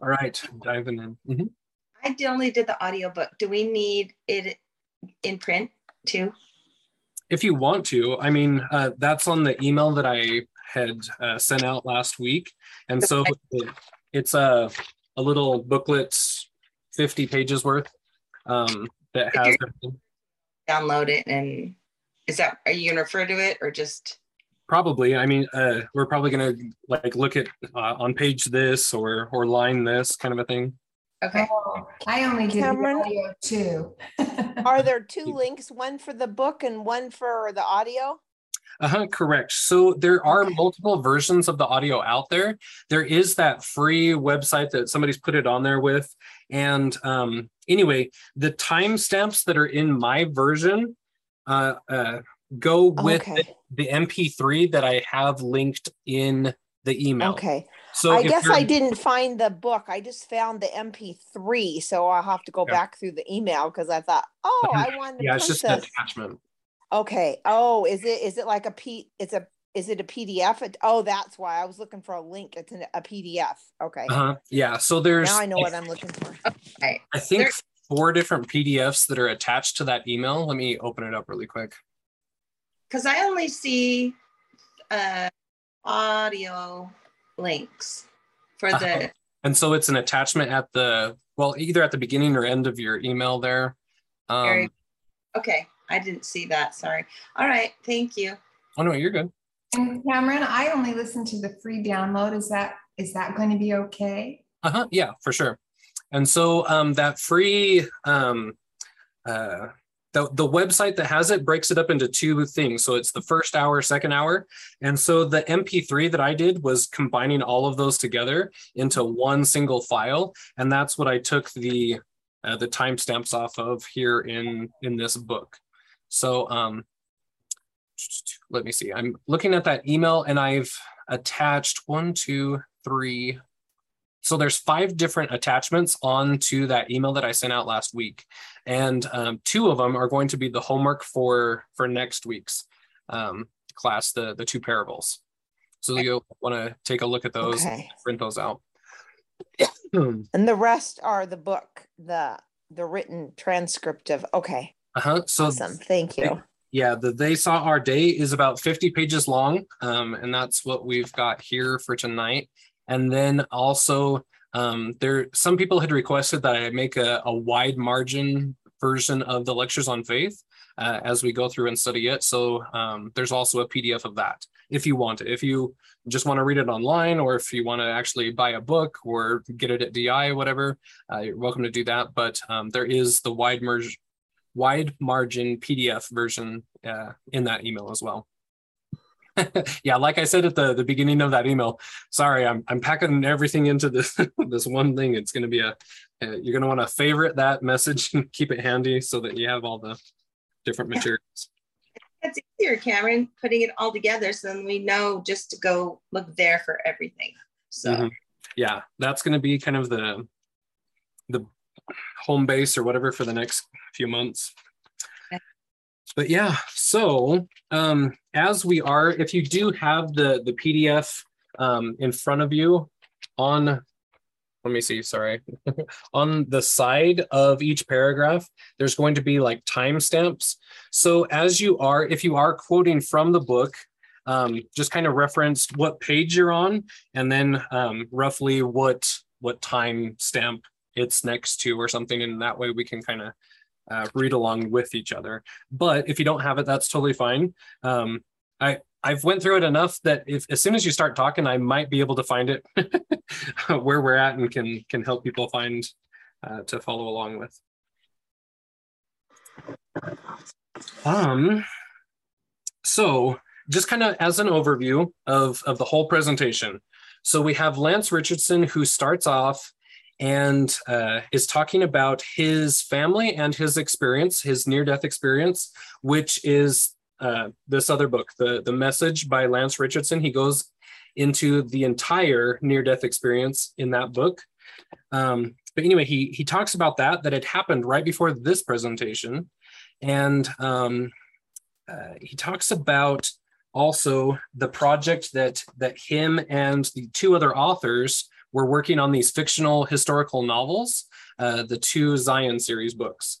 All right, diving in. Mhm. I only did the audiobook. Do we need it in print too? If you want to, I mean, uh, that's on the email that I had uh, sent out last week. And so it, it's a, a little booklet, 50 pages worth um, that has. Download it and is that are you gonna refer to it or just Probably. I mean, uh, we're probably gonna like look at uh, on page this or or line this kind of a thing. okay? Oh, I only did the Cameron? audio too. Are there two links, one for the book and one for the audio? Uh-huh, correct. So there are Okay. multiple versions of the audio out there. There is that free website that somebody's put it on there with. And um, anyway, the timestamps that are in my version uh, uh, go with the, Okay, the MP3 that I have linked in the email. okay. So I guess I didn't find the book. I just found the MP3, so I'll have to go Yeah. back through the email because I thought, oh, I want to yeah, it's just an attachment. Okay. Oh, is it is it like a P? It's a is it a PDF? Oh, that's why I was looking for a link. It's an, a PDF. Okay. Uh-huh. Yeah. So there's Now I know what I'm looking for. Right. I think There- four different PDFs that are attached to that email. Let me open it up really quick. Because I only see uh audio links for the Uh-huh. And so it's an attachment at the well, either at the beginning or end of your email there. Very- Um, okay. I didn't see that. Sorry. All right. Thank you. oh no, you're good. And Cameron, I only listened to the free download. Is that, is that going to be okay? Uh-huh, yeah, for sure. And so um, that free um, uh, the, the website that has it breaks it up into two things. So it's the first hour, second hour. And so the MP3 that I did was combining all of those together into one single file. And that's what I took the uh, the timestamps off of here in in this book. So um, let me see. I'm looking at that email and I've attached one, two, three, so there's five different attachments onto that email that I sent out last week, and um, two of them are going to be the homework for for next week's um, class, the the two parables. So you'll want to take a look at those, Okay. print those out. And the rest are the book, the the written transcript of. Okay. uh-huh. So Awesome. Thank you. yeah, the They Saw Our Day is about 50 pages long. Um, and that's what we've got here for tonight. And then also, um, there some people had requested that I make a, a wide margin version of the lectures on faith uh, as we go through and study it. So um, there's also a PDF of that if you want it. If you just want to read it online or if you want to actually buy a book or get it at DI, whatever, uh, you're welcome to do that. But um, there is the wide merge wide margin PDF version uh, in that email as well. yeah, like I said at the, the beginning of that email, sorry, I'm, I'm packing everything into this this one thing. It's going to be a uh, you're going to want to favorite that message and keep it handy so that you have all the different materials. It's easier, Cameron, putting it all together so then we know just to go look there for everything. So Mhm. Yeah, that's going to be kind of the the home base or whatever for the next few months. Okay. But yeah, so um, as we are, if you do have the the PDF um, in front of you on, let me see, sorry, on the side of each paragraph, there's going to be like timestamps. So as you are, if you are quoting from the book, um, just kind of reference what page you're on and then um, roughly what what time stamp it's next to or something and that way we can kind of uh, read along with each other. But if you don't have it that's totally fine. Um, i i've went through it enough that if as soon as you start talking i might be able to find it where we're at and can can help people find uh, to follow along with um so just kind of as an overview of, of the whole presentation. So we have Lance Richardson who starts off and uh, is talking about his family and his experience, his near-death experience, which is uh, this other book, the, the Message by Lance Richardson. He goes into the entire near-death experience in that book. Um, but anyway, he, he talks about that, that it happened right before this presentation. And um, uh, he talks about also the project that that him and the two other authors were working on these fictional historical novels, uh, the two Zion series books,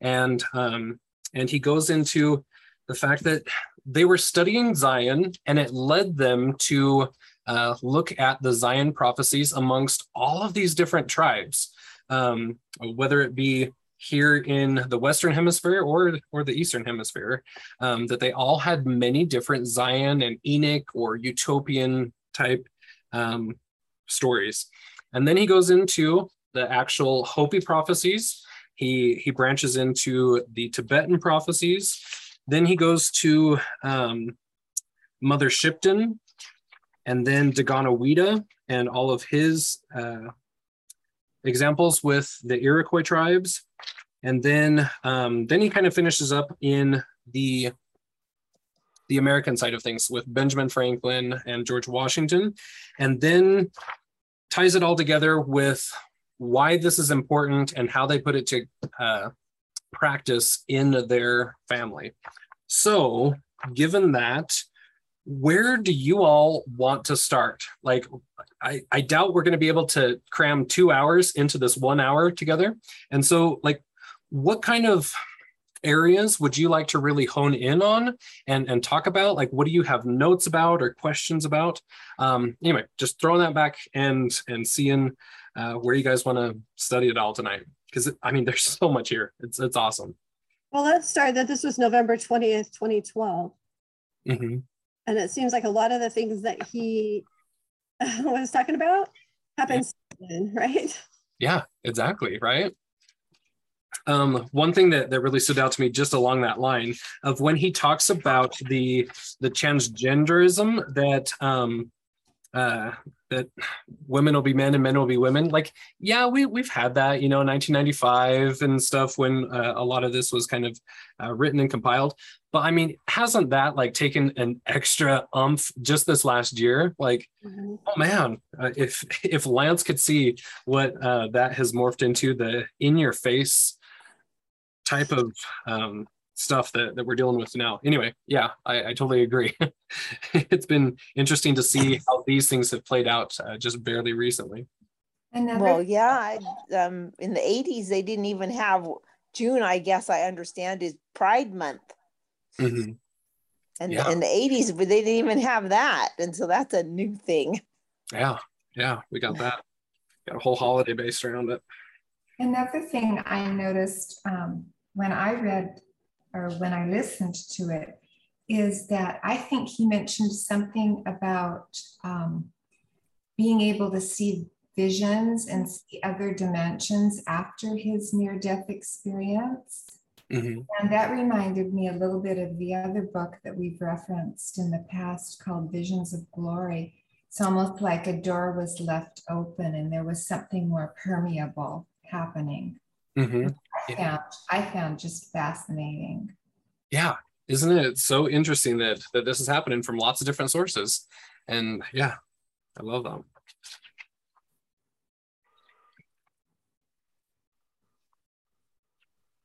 and um, and he goes into the fact that they were studying Zion, and it led them to uh, look at the Zion prophecies amongst all of these different tribes, um, whether it be here in the Western Hemisphere or, or the Eastern Hemisphere, um, that they all had many different Zion and Enoch or utopian type um, stories. And then he goes into the actual Hopi prophecies. He, he branches into the Tibetan prophecies. Then he goes to um, Mother Shipton and then Deganawida and all of his uh, examples with the Iroquois tribes. And then, um, then he kind of finishes up in the the American side of things with Benjamin Franklin and George Washington, and then ties it all together with why this is important and how they put it to uh, practice in their family. So, given that, where do you all want to start? Like, I, I doubt we're going to be able to cram two hours into this one hour together. And so, like, what kind of areas would you like to really hone in on and, and talk about? Like, what do you have notes about or questions about? Um, anyway, just throwing that back and and seeing uh, where you guys want to study it all tonight. Because I mean, there's so much here. It's it's awesome. Well, let's start that this was November 20th, 2012. Mm-hmm. And it seems like a lot of the things that he was talking about happened yeah. right? Yeah, exactly. Right. Um, one thing that, that really stood out to me just along that line of when he talks about the the transgenderism that um, uh, that women will be men and men will be women. Like, yeah, we we've had that, you know, 1995 and stuff when uh, a lot of this was kind of uh, written and compiled. But I mean, hasn't that like taken an extra umph just this last year? Like, mm-hmm. oh man, uh, if if Lance could see what uh, that has morphed into the in your face type of um, stuff that, that we're dealing with now. Anyway, yeah, I, I totally agree. it's been interesting to see how these things have played out uh, just barely recently. Another- well, yeah, um, in the 80s, they didn't even have June, I guess I understand, is Pride Month. Mm-hmm. And yeah. in the 80s, but they didn't even have that. And so that's a new thing. Yeah, yeah, we got that. Got a whole holiday based around it. Another thing I noticed um, when I read or when I listened to it is that I think he mentioned something about um, being able to see visions and see other dimensions after his near death experience. Mm-hmm. And that reminded me a little bit of the other book that we've referenced in the past called Visions of Glory. It's almost like a door was left open and there was something more permeable happening. Mm-hmm. I, found, I found just fascinating. Yeah, isn't it so interesting that that this is happening from lots of different sources? And yeah, I love them.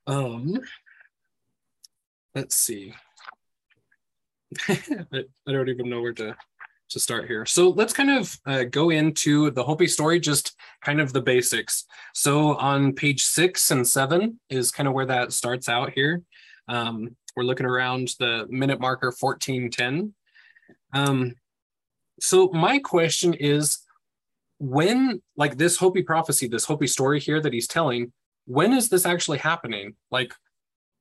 Um, let's see. I don't even know where to to start here. So let's kind of uh, go into the Hopi story, just kind of the basics. So on page six and seven is kind of where that starts out here. Um, we're looking around the minute marker 1410. Um, so my question is, when like this Hopi prophecy, this Hopi story here that he's telling, when is this actually happening? Like,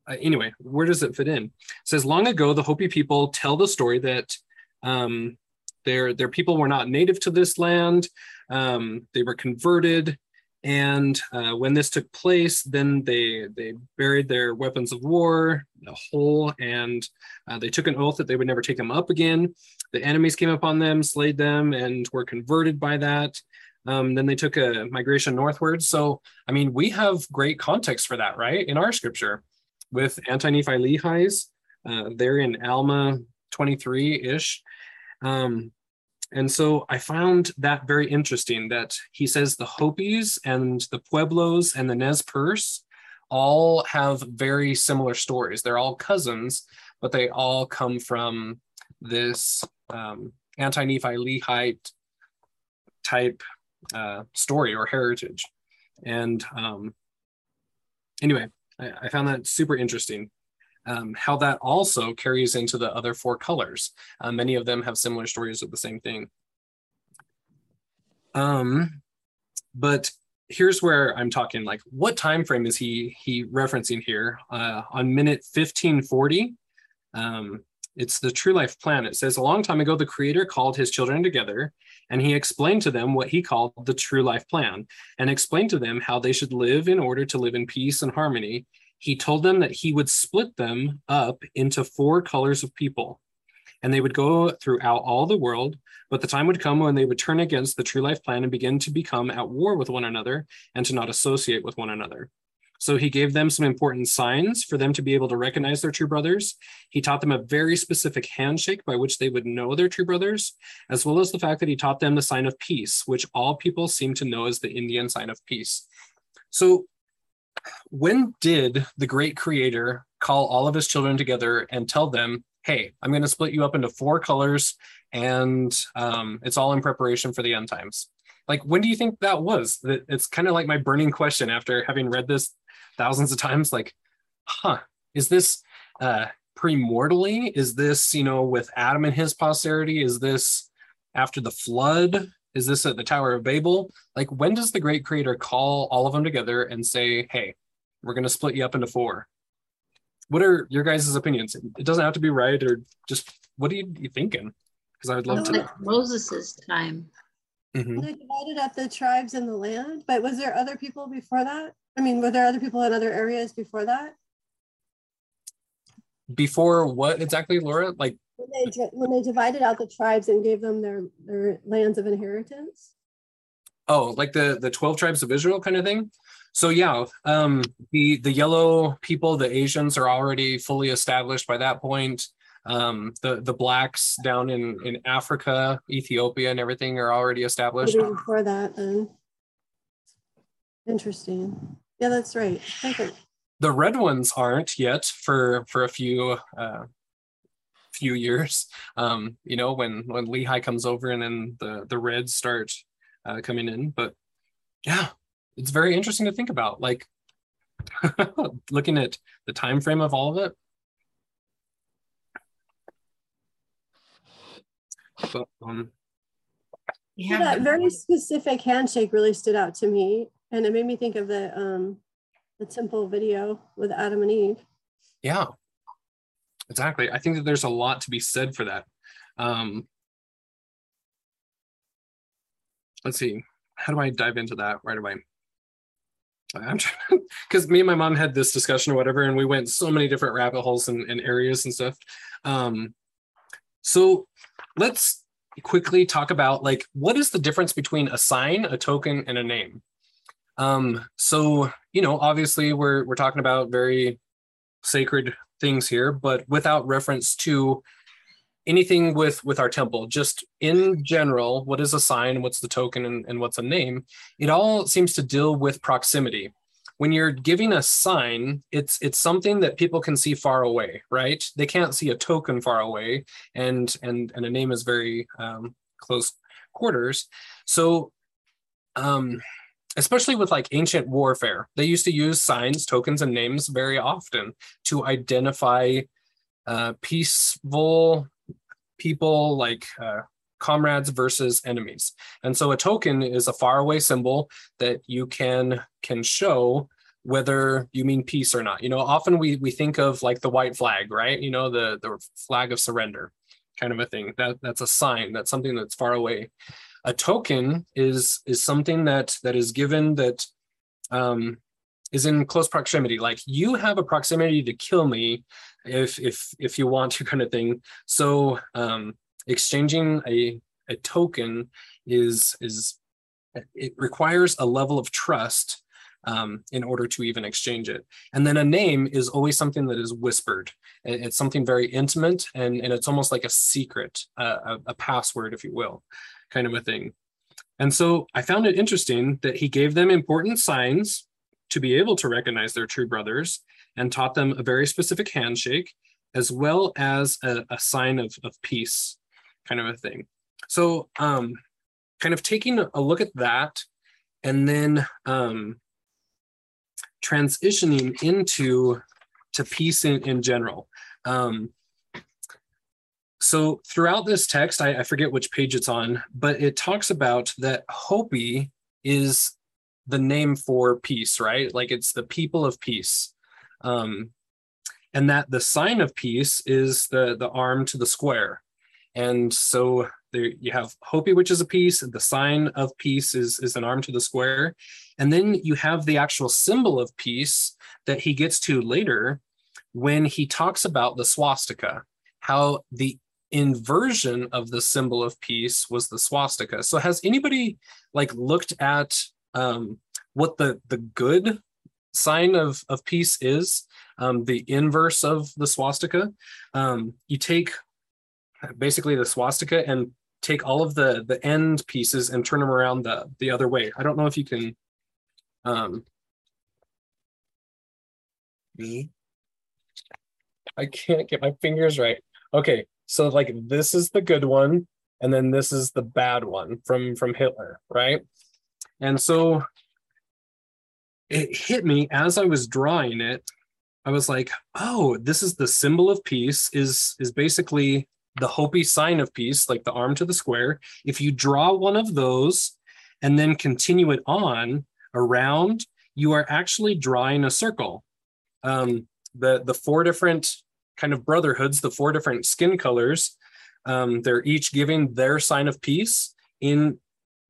uh, anyway, where does it fit in? It says long ago, the Hopi people tell the story that um, their their people were not native to this land. Um, they were converted, and uh, when this took place, then they they buried their weapons of war in a hole, and uh, they took an oath that they would never take them up again. The enemies came upon them, slayed them, and were converted by that. Um, then they took a migration northward. So, I mean, we have great context for that, right? In our scripture with Anti-Nephi Lehi's, uh, they're in Alma 23-ish. Um, and so I found that very interesting that he says the Hopis and the Pueblos and the Nez Perce all have very similar stories. They're all cousins, but they all come from this um, anti-Nephi Lehite type uh, story or heritage. And um, anyway, I, I found that super interesting. Um, how that also carries into the other four colors. Uh, many of them have similar stories of the same thing. Um, but here's where I'm talking like, what time frame is he he referencing here? Uh, on minute 1540, um, it's the True Life Plan. It says, a long time ago, the Creator called his children together and he explained to them what he called the True Life Plan and explained to them how they should live in order to live in peace and harmony. He told them that he would split them up into four colors of people and they would go throughout all the world. But the time would come when they would turn against the True Life Plan and begin to become at war with one another and to not associate with one another. So he gave them some important signs for them to be able to recognize their true brothers. He taught them a very specific handshake by which they would know their true brothers, as well as the fact that he taught them the sign of peace, which all people seem to know as the Indian sign of peace. So when did the great creator call all of his children together and tell them, hey, I'm going to split you up into four colors and um, it's all in preparation for the end times? Like, when do you think that was? It's kind of like my burning question after having read this thousands of times like huh is this uh premortally is this you know with adam and his posterity is this after the flood is this at the tower of babel? Like when does the great creator call all of them together and say hey we're going to split you up into four what are your guys' opinions? It doesn't have to be right or just what are you, you thinking? Because i would love to like moses's time. Mm-hmm. they divided up the tribes and the land but was there other people before that? I mean, were there other people in other areas before that? Before what exactly, Laura? Like when they, when they divided out the tribes and gave them their, their lands of inheritance? Oh, like the the 12 tribes of Israel kind of thing? So yeah, um, the the yellow people, the Asians are already fully established by that point. Um, the the blacks down in in Africa, Ethiopia, and everything are already established. Before that, then. Interesting. Yeah, that's right. The red ones aren't yet for for a few uh, few years. Um, you know, when when Lehi comes over and then the the reds start uh, coming in. But yeah, it's very interesting to think about. Like looking at the time frame of all of it. But, um, yeah, that very specific handshake really stood out to me and it made me think of the um the temple video with Adam and Eve. Yeah, exactly. I think that there's a lot to be said for that. Um, let's see, how do I dive into that right away? I'm trying because me and my mom had this discussion or whatever, and we went so many different rabbit holes and, and areas and stuff. Um, so let's quickly talk about like what is the difference between a sign, a token, and a name? Um, so, you know, obviously we're we're talking about very sacred things here, but without reference to anything with with our temple. Just in general what is a sign what's the token and, and what's a name? It all seems to deal with proximity. When you're giving a sign it's it's something that people can see far away right? They can't see a token far away and and and a name is very um, close quarters. So um especially with like ancient warfare they used to use signs tokens and names very often to identify uh, peaceful people like uh, comrades versus enemies. And so a token is a faraway symbol that you can can show whether you mean peace or not. You know often we we think of like the white flag right? You know the the flag of surrender kind of a thing. That that's a sign. That's something that's far away a token is is something that that is given that um, is in close proximity. Like you have a proximity to kill me if if if you want to, kind of thing. So um, exchanging a a token is is it requires a level of trust um, in order to even exchange it. And then a name is always something that is whispered. It's something very intimate and, and it's almost like a secret, uh, a, a password, if you will kind of a thing. And so I found it interesting that he gave them important signs to be able to recognize their true brothers and taught them a very specific handshake as well as a, a sign of, of peace kind of a thing. So um, kind of taking a look at that and then um, transitioning into to peace in, in general. Um, so throughout this text, I, I, forget which page it's on, but it talks about that Hopi is the name for peace, right? Like it's the people of peace. Um, and that the sign of peace is the, the arm to the square. And so there you have Hopi, which is a piece. The sign of peace is, is an arm to the square. And then you have the actual symbol of peace that he gets to later when he talks about the swastika, how the inversion of the symbol of peace was the swastika. So has anybody like looked at um, what the the good sign of of peace is? Um, the inverse of the swastika. Um, you take basically the swastika and take all of the the end pieces and turn them around the the other way. I don't know if you can. Um, I can't get my fingers right. Okay, so like this is the good one, and then this is the bad one from from Hitler, right? And so it hit me as I was drawing it. I was like, oh, this is the symbol of peace. Is is basically the Hopi sign of peace, like the arm to the square, if you draw one of those and then continue it on around, you are actually drawing a circle. Um, the, the four different kind of brotherhoods, the four different skin colors, um, they're each giving their sign of peace in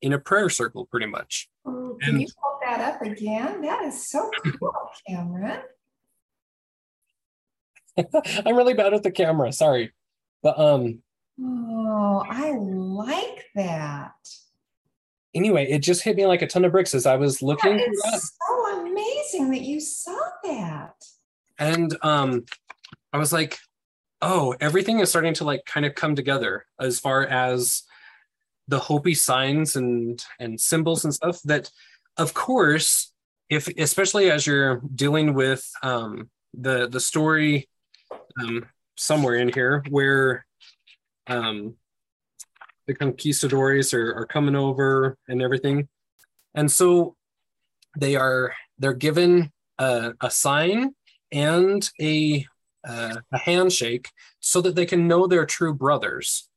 in a prayer circle, pretty much. Oh, can and, you pull that up again? That is so cool, Cameron. I'm really bad with the camera. Sorry. But um Oh, I like that. Anyway, it just hit me like a ton of bricks as I was looking. Yeah, it's so amazing that you saw that. And um I was like, oh, everything is starting to like kind of come together as far as the Hopi signs and and symbols and stuff that of course if especially as you're dealing with um the the story um somewhere in here where um, the conquistadores are, are coming over and everything. And so they are they're given a, a sign and a uh, a handshake so that they can know their true brothers.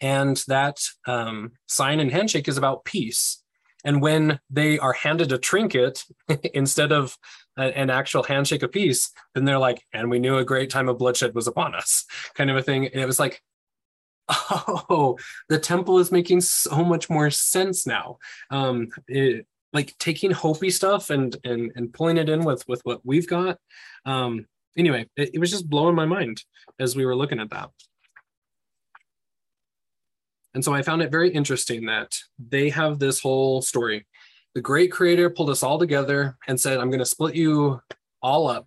And that um, sign and handshake is about peace. And when they are handed a trinket instead of a, an actual handshake of peace, then they're like, and we knew a great time of bloodshed was upon us, kind of a thing. And it was like, oh, the temple is making so much more sense now. Um, it, like taking Hopi stuff and and and pulling it in with with what we've got. Um, anyway, it, it was just blowing my mind as we were looking at that. And so I found it very interesting that they have this whole story. The great creator pulled us all together and said, I'm going to split you all up.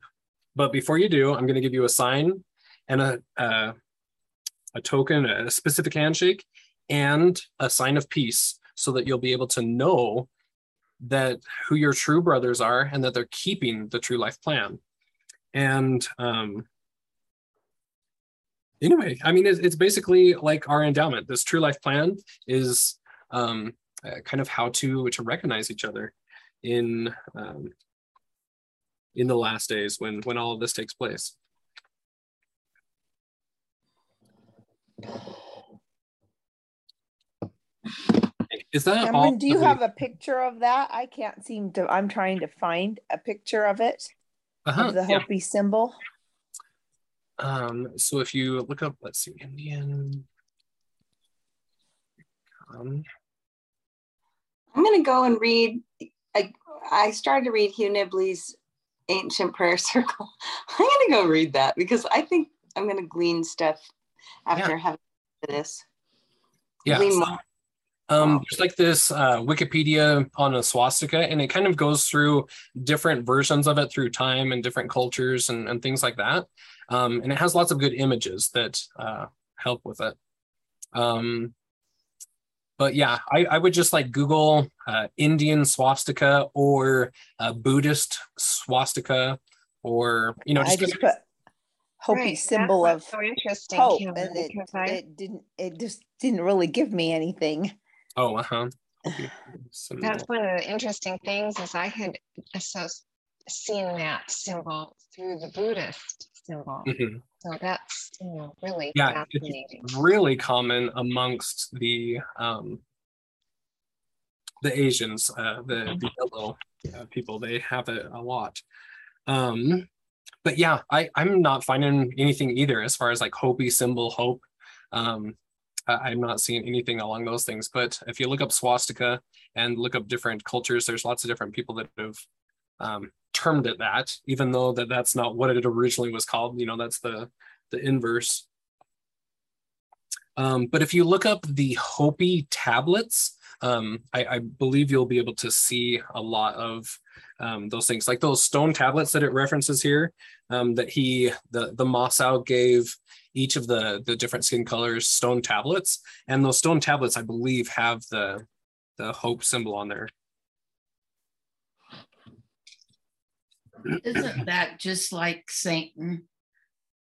But before you do, I'm going to give you a sign and a, a, a token, a specific handshake, and a sign of peace so that you'll be able to know that who your true brothers are and that they're keeping the true life plan. And um, anyway, I mean, it's, it's basically like our endowment. This true life plan is um, uh, kind of how to to recognize each other in um, in the last days when when all of this takes place. Is that Cameron, all? Do you have a picture of that? I can't seem to. I'm trying to find a picture of it. Uh-huh, the Hopi yeah. symbol. Um, so if you look up, let's see, Indian. Um, I'm going to go and read. I, I started to read Hugh Nibley's Ancient Prayer Circle. I'm going to go read that because I think I'm going to glean stuff after yeah. having this. Yeah. Glean so, um, there's like this uh, Wikipedia on a swastika, and it kind of goes through different versions of it through time and different cultures and, and things like that. Um, and it has lots of good images that uh, help with it. Um, but yeah, I, I, would just like Google uh, Indian swastika or Buddhist swastika, or you know, just, I just put Hopi right. symbol of so interesting, hope, and it, I... it didn't. It just didn't really give me anything. Oh, uh huh. That's one of the interesting things is I had so seen that symbol through the Buddhist symbol. Mm-hmm. So that's you know really yeah, fascinating. It's really common amongst the um, the Asians, uh, the, mm-hmm. the yellow uh, people. They have it a lot. Um, but yeah, I I'm not finding anything either as far as like Hopi symbol hope. Um, I'm not seeing anything along those things. But if you look up swastika and look up different cultures, there's lots of different people that have um, termed it that, even though that that's not what it originally was called. You know, that's the the inverse. Um, but if you look up the Hopi tablets, um, I, I, believe you'll be able to see a lot of um, those things, like those stone tablets that it references here, um, that he, the, the Masao gave each of the, the different skin colors stone tablets. And those stone tablets, I believe, have the, the hope symbol on there. Isn't that just like Satan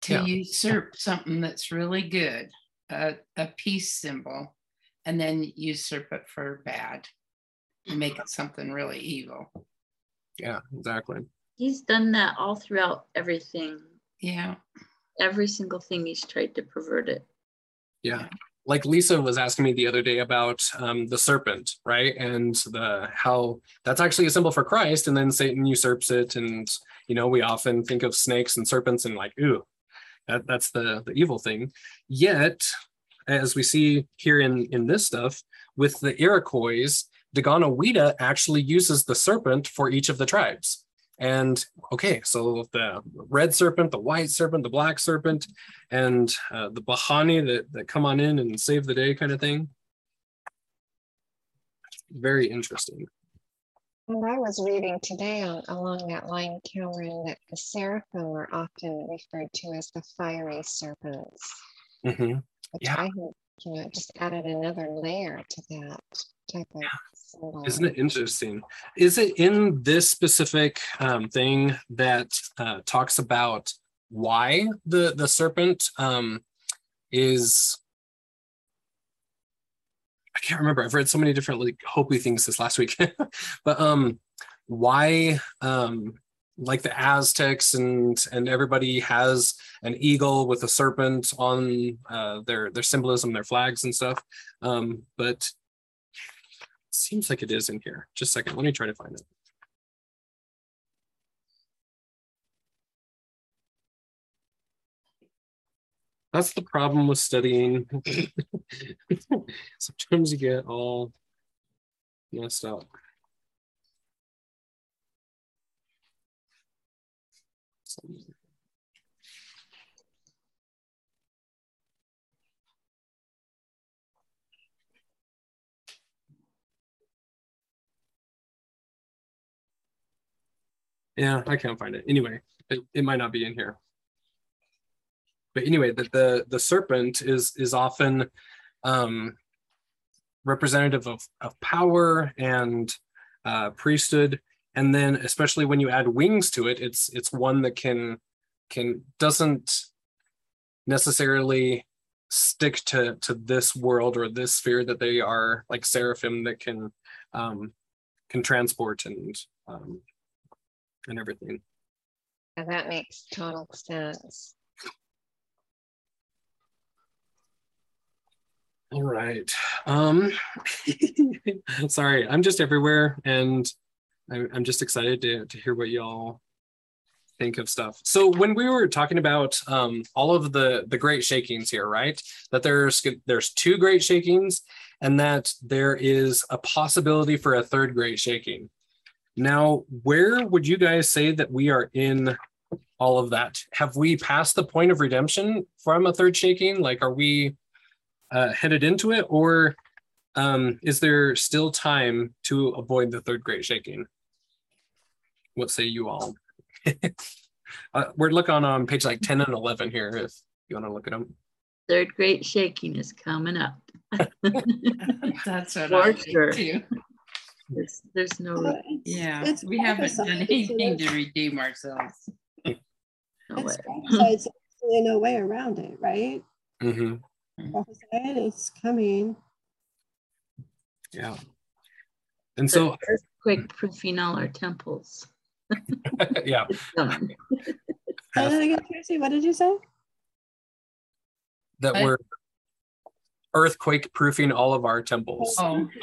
to yeah. usurp something that's really good, a, a peace symbol, and then usurp it for bad and make it something really evil? Yeah, exactly. He's done that all throughout everything. Yeah. Every single thing he's tried to pervert it. Yeah like Lisa was asking me the other day about um, the serpent, right? And the how that's actually a symbol for Christ, and then Satan usurps it. And you know, we often think of snakes and serpents and like, ooh, that, that's the the evil thing. Yet, as we see here in in this stuff with the Iroquois, Deganawida actually uses the serpent for each of the tribes. And okay, so the red serpent, the white serpent, the black serpent, and uh, the Bahani that, that come on in and save the day kind of thing. Very interesting. Well, I was reading today on, along that line, Cameron, that the seraphim are often referred to as the fiery serpents. Mm-hmm. Which yeah. I you know, just added another layer to that isn't it interesting? Is it in this specific um, thing that uh, talks about why the the serpent um, is? I can't remember. I've read so many different like Hopi things this last week, but um, why um, like the Aztecs and and everybody has an eagle with a serpent on uh, their their symbolism, their flags and stuff. Um, but Seems like it is in here. Just a second. Let me try to find it. That's the problem with studying. Sometimes you get all messed up. Yeah, I can't find it. Anyway, it, it might not be in here. But anyway, the the, the serpent is is often um, representative of, of power and uh, priesthood. And then especially when you add wings to it, it's it's one that can can doesn't necessarily stick to to this world or this sphere that they are like seraphim that can um, can transport and um, and everything. And that makes total sense. All right. Um, sorry, I'm just everywhere and I'm just excited to, to hear what y'all think of stuff. So when we were talking about um, all of the the great shakings here, right? That there's there's two great shakings and that there is a possibility for a third great shaking. Now, where would you guys say that we are in all of that? Have we passed the point of redemption from a third shaking? Like, are we uh, headed into it, or um, is there still time to avoid the third great shaking? What say you all? uh, we're looking on page like 10 and 11 here if you want to look at them. Third great shaking is coming up. That's what For I sure. too. There's, there's no, uh, yeah, it's we haven't done anything to redeem ourselves. No way. So it's really no way around it, right? Mm-hmm. Prophesied is coming. Yeah. And so earthquake proofing all our temples. yeah. Tracy, what did you say? That we're earthquake proofing all of our temples. Oh.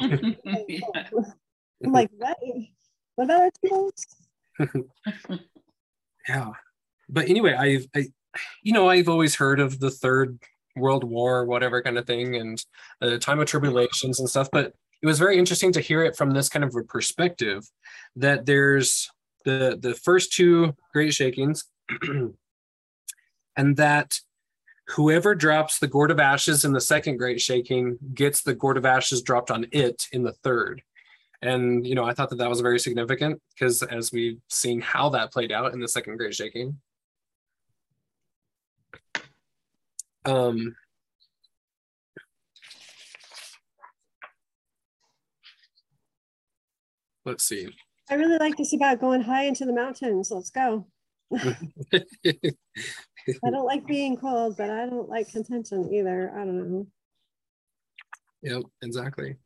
yeah. I'm like, what? What about our temples? yeah. But anyway, I've, I, you know, I've always heard of the third world war, whatever kind of thing, and the time of tribulations and stuff. But it was very interesting to hear it from this kind of a perspective that there's the the first two great shakings and that whoever drops the gourd of ashes in the second great shaking gets the gourd of ashes dropped on it in the third and you know i thought that that was very significant because as we've seen how that played out in the second great shaking um let's see I really like this about going high into the mountains. Let's go. I don't like being cold, but I don't like contention either. I don't know. Yep, exactly.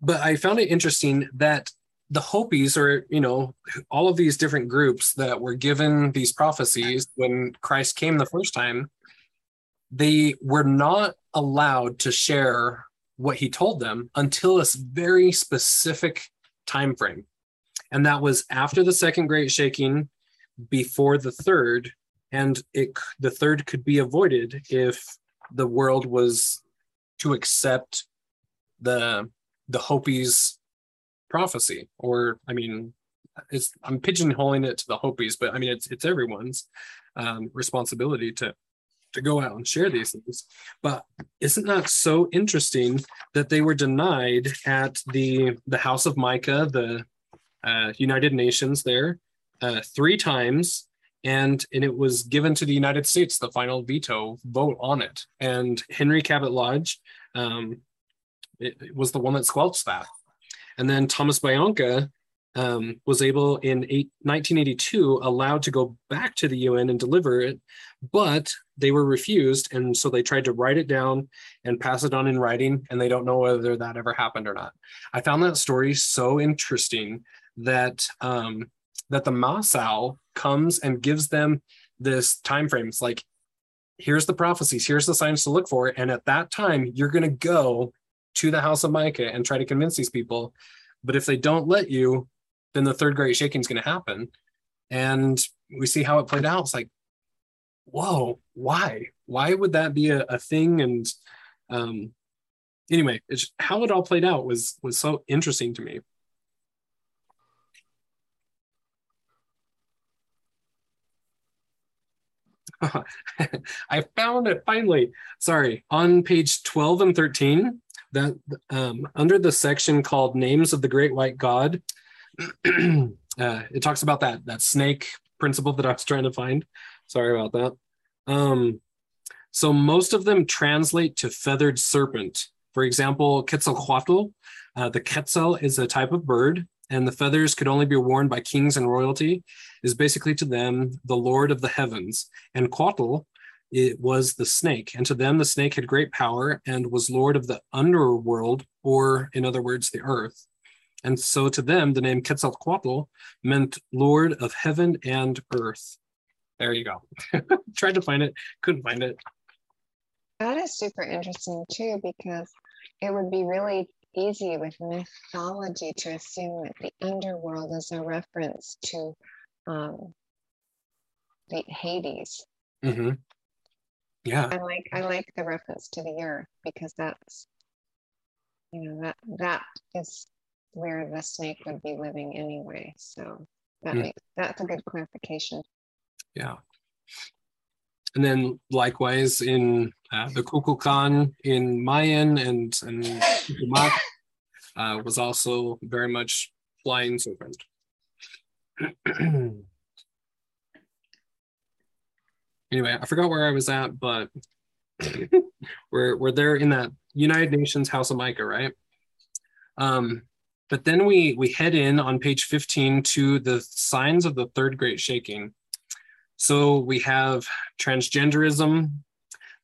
But I found it interesting that the Hopis, or you know, all of these different groups that were given these prophecies when Christ came the first time, they were not allowed to share what he told them until a very specific time frame. And that was after the second great shaking, before the third, and it the third could be avoided if the world was to accept the the Hopis prophecy. Or I mean, it's I'm pigeonholing it to the Hopis, but I mean it's it's everyone's um, responsibility to to go out and share these things. But isn't that so interesting that they were denied at the the House of Mica, the uh, United Nations there, uh, three times, and and it was given to the United States the final veto vote on it. And Henry Cabot Lodge um, it, it was the one that squelched that. And then Thomas Banyacya um, was able in eight, 1982 allowed to go back to the UN and deliver it, but they were refused, and so they tried to write it down and pass it on in writing, and they don't know whether that ever happened or not. I found that story so interesting that um, that the Masao comes and gives them this time frame. It's like, here's the prophecies, here's the signs to look for, and at that time you're going to go to the house of Mica and try to convince these people. But if they don't let you, then the third great shaking is going to happen. And we see how it played out. It's like, whoa, why? Why would that be a, a thing? And um, anyway, it's how it all played out was was so interesting to me. I found it finally. Sorry, on page 12 and 13, that um, under the section called Names of the Great White God, uh, it talks about that that snake principle that I was trying to find. Sorry about that. Um, so most of them translate to feathered serpent. For example, Quetzalcoatl, uh, the quetzal is a type of bird and the feathers could only be worn by kings and royalty, is basically to them the lord of the heavens. And Coatl, it was the snake, and to them the snake had great power and was lord of the underworld, or in other words, the earth. And so to them, the name Quetzalcoatl meant lord of heaven and earth. There you go. Tried to find it, couldn't find it. That is super interesting too, because it would be really easy with mythology to assume that the underworld is a reference to um, the Hades. Mm-hmm. Yeah. I like I like the reference to the earth because that's you know that that is where the snake would be living anyway. So that mm. makes that's a good clarification. Yeah. And then likewise in uh, the Kukulkan in Mayan and, and uh, was also very much flying serpent. anyway, I forgot where I was at, but we're, we're there in that United Nations House of Mica, right? Um, but then we, we head in on page 15 to the signs of the third great shaking. So we have transgenderism,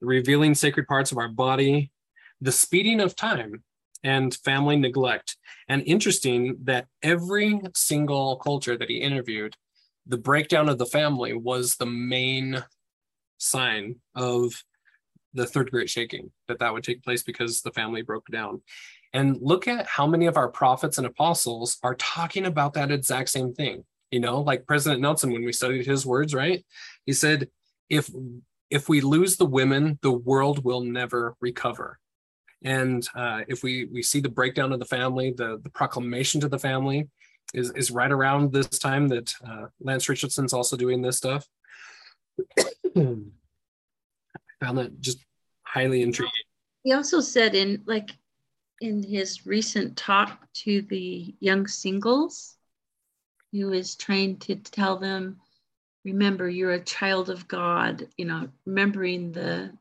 the revealing sacred parts of our body, the speeding of time. and family neglect. And interesting that every single culture that he interviewed, the breakdown of the family was the main sign of the third great shaking that that would take place because the family broke down. And look at how many of our prophets and apostles are talking about that exact same thing. You know like president nelson when we studied his words right? He said if if we lose the women the world will never recover. And uh, if we we see the breakdown of the family the the proclamation to the family is is right around this time that uh, lance richardson's also doing this stuff I found that just highly intriguing. He also said in like in his recent talk to the young singles, he was trying to tell them, remember you're a child of God, you know, remembering the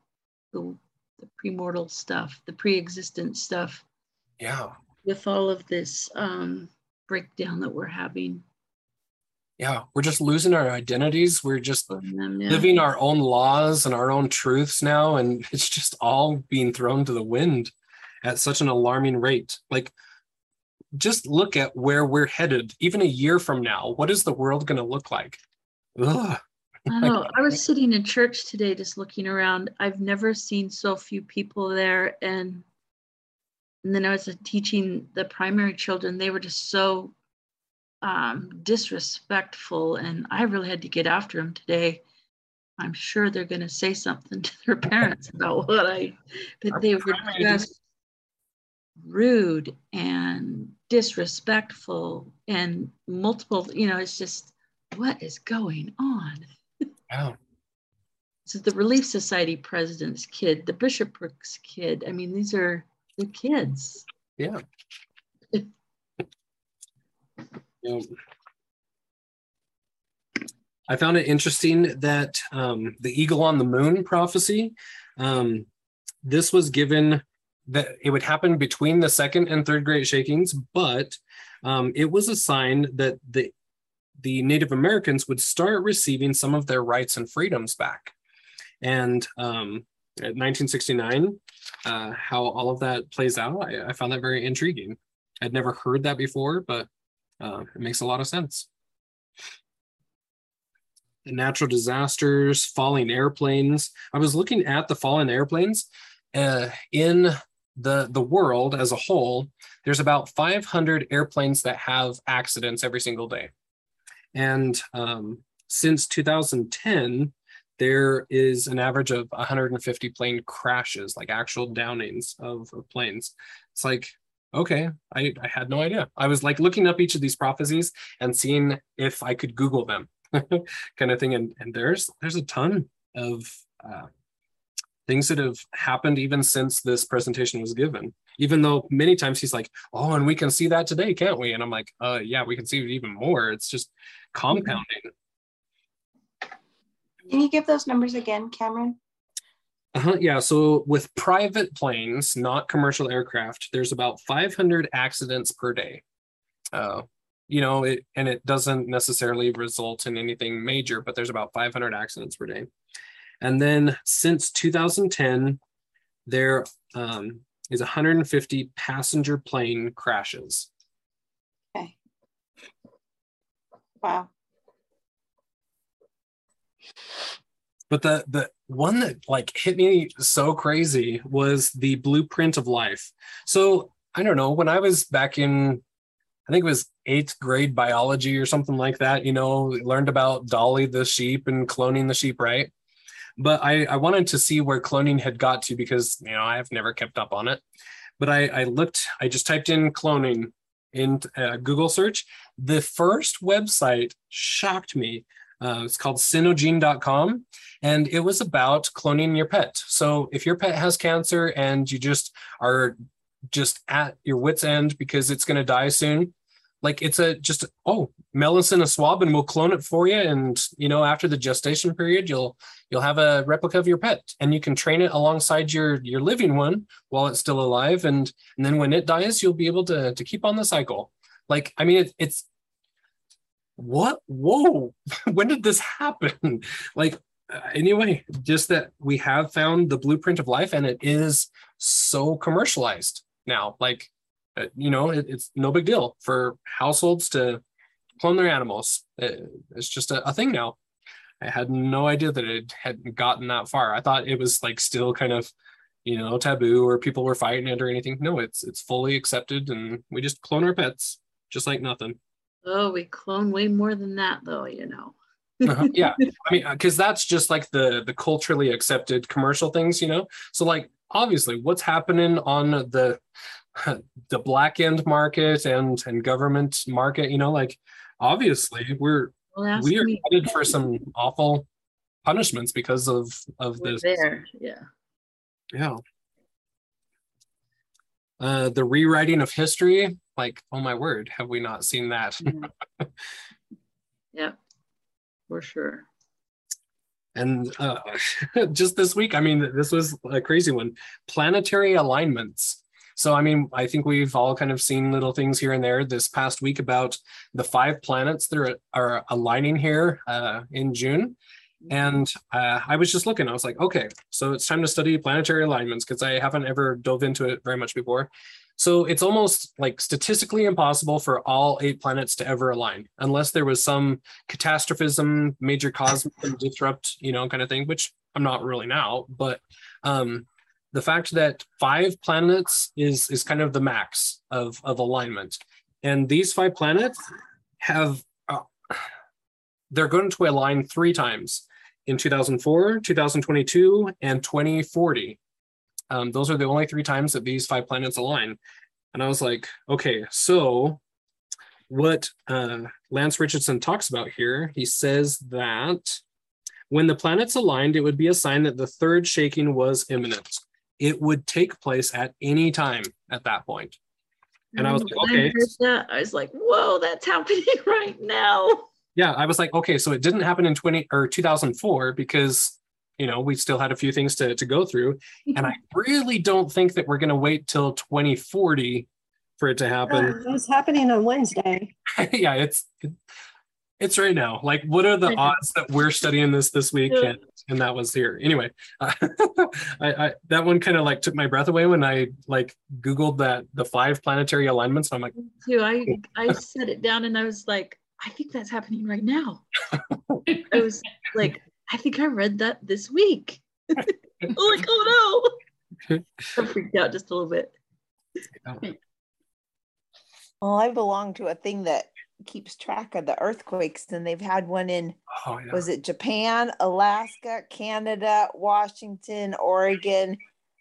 the, the premortal stuff, the pre-existent stuff. Yeah. With all of this um, breakdown that we're having yeah we're just losing our identities we're just them, yeah. living our own laws and our own truths now and it's just all being thrown to the wind at such an alarming rate like just look at where we're headed even a year from now what is the world going to look like Ugh. I know. I was sitting in church today just looking around. I've never seen so few people there. And and then I was teaching the primary children. They were just so um, disrespectful, and I really had to get after them today. I'm sure they're going to say something to their parents about what I, but they were just rude and disrespectful and multiple, you know, it's just, what is going on? Wow. So the Relief Society president's kid, the bishoprics kid. I mean, these are the kids. Yeah. I found it interesting that um, the eagle on the moon prophecy, um, this was given that it would happen between the second and third great shakings, but um, it was a sign that the the Native Americans would start receiving some of their rights and freedoms back. And um, at 1969, uh, how all of that plays out, I, I found that very intriguing. I'd never heard that before, but uh, it makes a lot of sense. The natural disasters, falling airplanes. I was looking at the fallen airplanes uh, in the the world as a whole. There's about 500 airplanes that have accidents every single day, and um, since 2010, there is an average of 150 plane crashes, like actual downings of, of planes. It's like okay I, I had no idea. I was like looking up each of these prophecies and seeing if i could google them kind of thing and, and there's there's a ton of uh, things that have happened even since this presentation was given. Even though many times he's like oh and we can see that today can't we? And i'm like uh yeah we can see it even more. It's just compounding. Can you give those numbers again cameron uh-huh, yeah. So with private planes, not commercial aircraft, there's about 500 accidents per day. Uh, you know, it, and it doesn't necessarily result in anything major, but there's about 500 accidents per day. And then since 2010, there um, is 150 passenger plane crashes. Okay. Wow. But the the one that like hit me so crazy was the blueprint of life. So I don't know, when I was back in I think it was eighth grade biology or something like that, you know, learned about Dolly the sheep and cloning the sheep, right? But I, I wanted to see where cloning had got to because, you know, I have never kept up on it. But I, I looked, I just typed in cloning in uh, Google search. The first website shocked me uh, it's called Sinogene.com, and it was about cloning your pet. So if your pet has cancer and you just are just at your wits' end because it's going to die soon, like it's a just oh in a swab and we'll clone it for you. And you know after the gestation period you'll you'll have a replica of your pet and you can train it alongside your your living one while it's still alive. And and then when it dies you'll be able to to keep on the cycle. Like i mean it, it's what whoa when did this happen like uh, anyway just that we have found the blueprint of life and it is so commercialized now like uh, you know, it, it's no big deal for households to clone their animals. It, it's just a, a thing now. I had no idea that it had gotten that far. I thought it was like still kind of, you know, taboo or people were fighting it or anything. No, it's it's fully accepted and we just clone our pets just like nothing. Oh, we clone way more than that though, you know. uh-huh. Yeah, I mean, because that's just like the the culturally accepted commercial things, you know. So like, obviously, what's happening on the the black end market and and government market, you know, like obviously we're well, we are headed for some awful punishments because of of we're this. There, yeah, yeah. Uh, the rewriting of history, like, oh my word, have we not seen that? Mm-hmm. yeah, for sure. And uh, just this week, I mean, this was a crazy one. Planetary alignments. So, I mean, I think we've all kind of seen little things here and there this past week about the five planets that are, are aligning here uh, in June. And uh, I was just looking, I was like, okay, so it's time to study planetary alignments because I haven't ever dove into it very much before. So it's almost like statistically impossible for all eight planets to ever align unless there was some catastrophism, major cosmic disrupt, you know, kind of thing, which I'm not ruling out. But um, the fact that five planets is is kind of the max of of alignment, and these five planets have uh, they're going to align three times in 2004, 2022, and 2040. Um, those are the only three times that these five planets align. And I was like, okay, so what uh, Lance Richardson talks about here, he says that when the planets aligned, it would be a sign that the third shaking was imminent. It would take place at any time at that point. And I was like, okay. I, I was like, whoa, that's happening right now. Yeah, I was like, okay, so it didn't happen in 20 or 2004 because you know we still had a few things to, to go through. And i really don't think that we're going to wait till 2040 for it to happen. It's happening on wednesday. Yeah it's it's right now. Like what are the odds that we're studying this this week and, and that was here? Anyway uh, I, I, that one kind of like took my breath away when i like googled that the five planetary alignments. I'm like too. I i set it down and i was like i think that's happening right now. It was like I think I read that this week. I'm like, oh no. I freaked out just a little bit. Well, I belong to a thing that keeps track of the earthquakes, and they've had one in oh, yeah. was it Japan, Alaska, Canada, Washington, Oregon.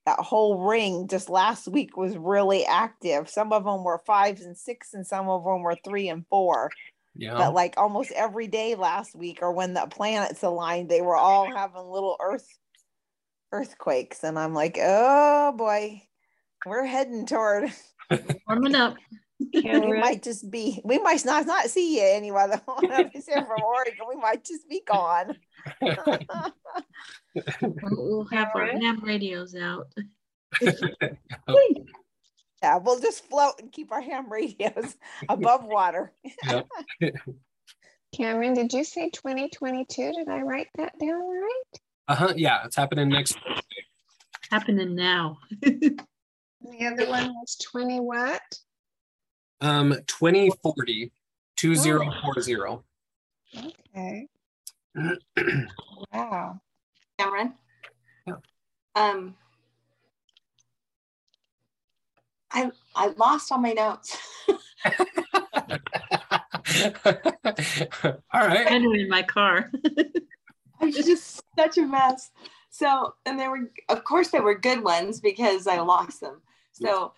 That whole ring just last week was really active. Some of them were fives and six, and some of them were three and four. Yeah. But like almost every day last week, or when the planets aligned, they were all having little earth earthquakes, and I'm like, oh boy, we're heading toward warming up. we might just be, we might not not see you anyway. If you're from Oregon, we might just be gone. we'll have our ham radios out. Yeah, we'll just float and keep our ham radios above water. Cameron, did you say 2022? Did I write that down right? Uh huh. Yeah, it's happening next. Happening now. the other one was 20 what? Um, 2040, 2040. Oh. Okay. wow. Cameron? Yeah. Um, I I lost all my notes. all right. I in my car. I was just such a mess. So, and they were, of course, they were good ones because I lost them. So,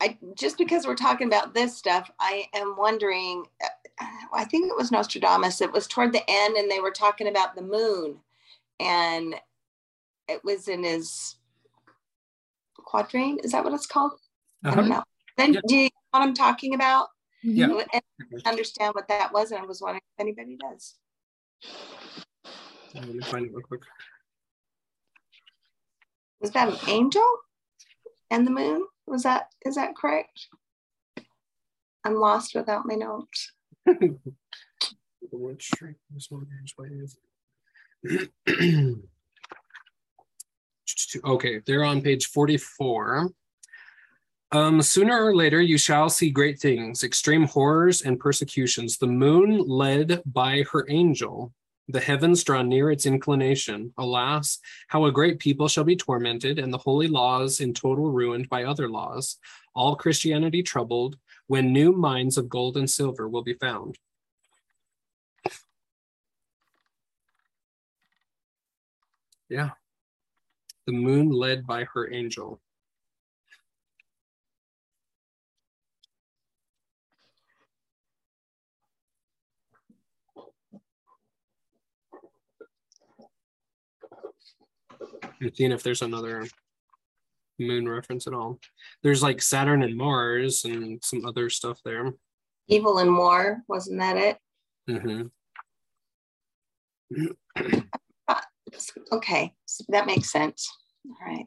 I just because we're talking about this stuff, I am wondering. Uh, I think it was Nostradamus. It was toward the end, and they were talking about the moon, and it was in his quadrant. Is that what it's called? Uh-huh. I don't know. Then yeah. do you know what I'm talking about? Yeah. And understand what that was, and I was wondering if anybody does. Let me find it real quick. Was that an angel and the moon? Was that is that correct? I'm lost without my notes. the word strength okay, they're on page 44. Um, sooner or later, you shall see great things, extreme horrors and persecutions. The moon led by her angel, the heavens draw near its inclination. Alas, how a great people shall be tormented, and the holy laws in total ruined by other laws. All Christianity troubled, when new mines of gold and silver will be found. Yeah. The moon led by her angel. I'm seeing if there's another moon reference at all. There's like Saturn and Mars and some other stuff there. Evil and War, wasn't that it? Mm-hmm. okay, that makes sense. All right.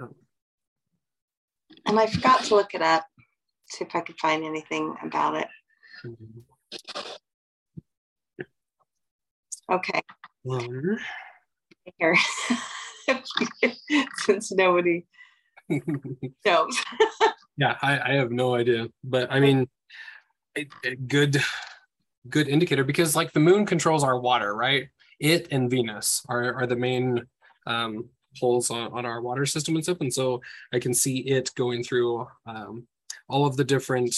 Oh. And I forgot to look it up, see if I could find anything about it. Mm-hmm. Okay. Um, here since nobody knows. yeah, I, I, have no idea, but I mean, a, a good good indicator because like the moon controls our water, right? It and Venus are are the main um, holes on, on our water system and stuff, and so I can see it going through um, all of the different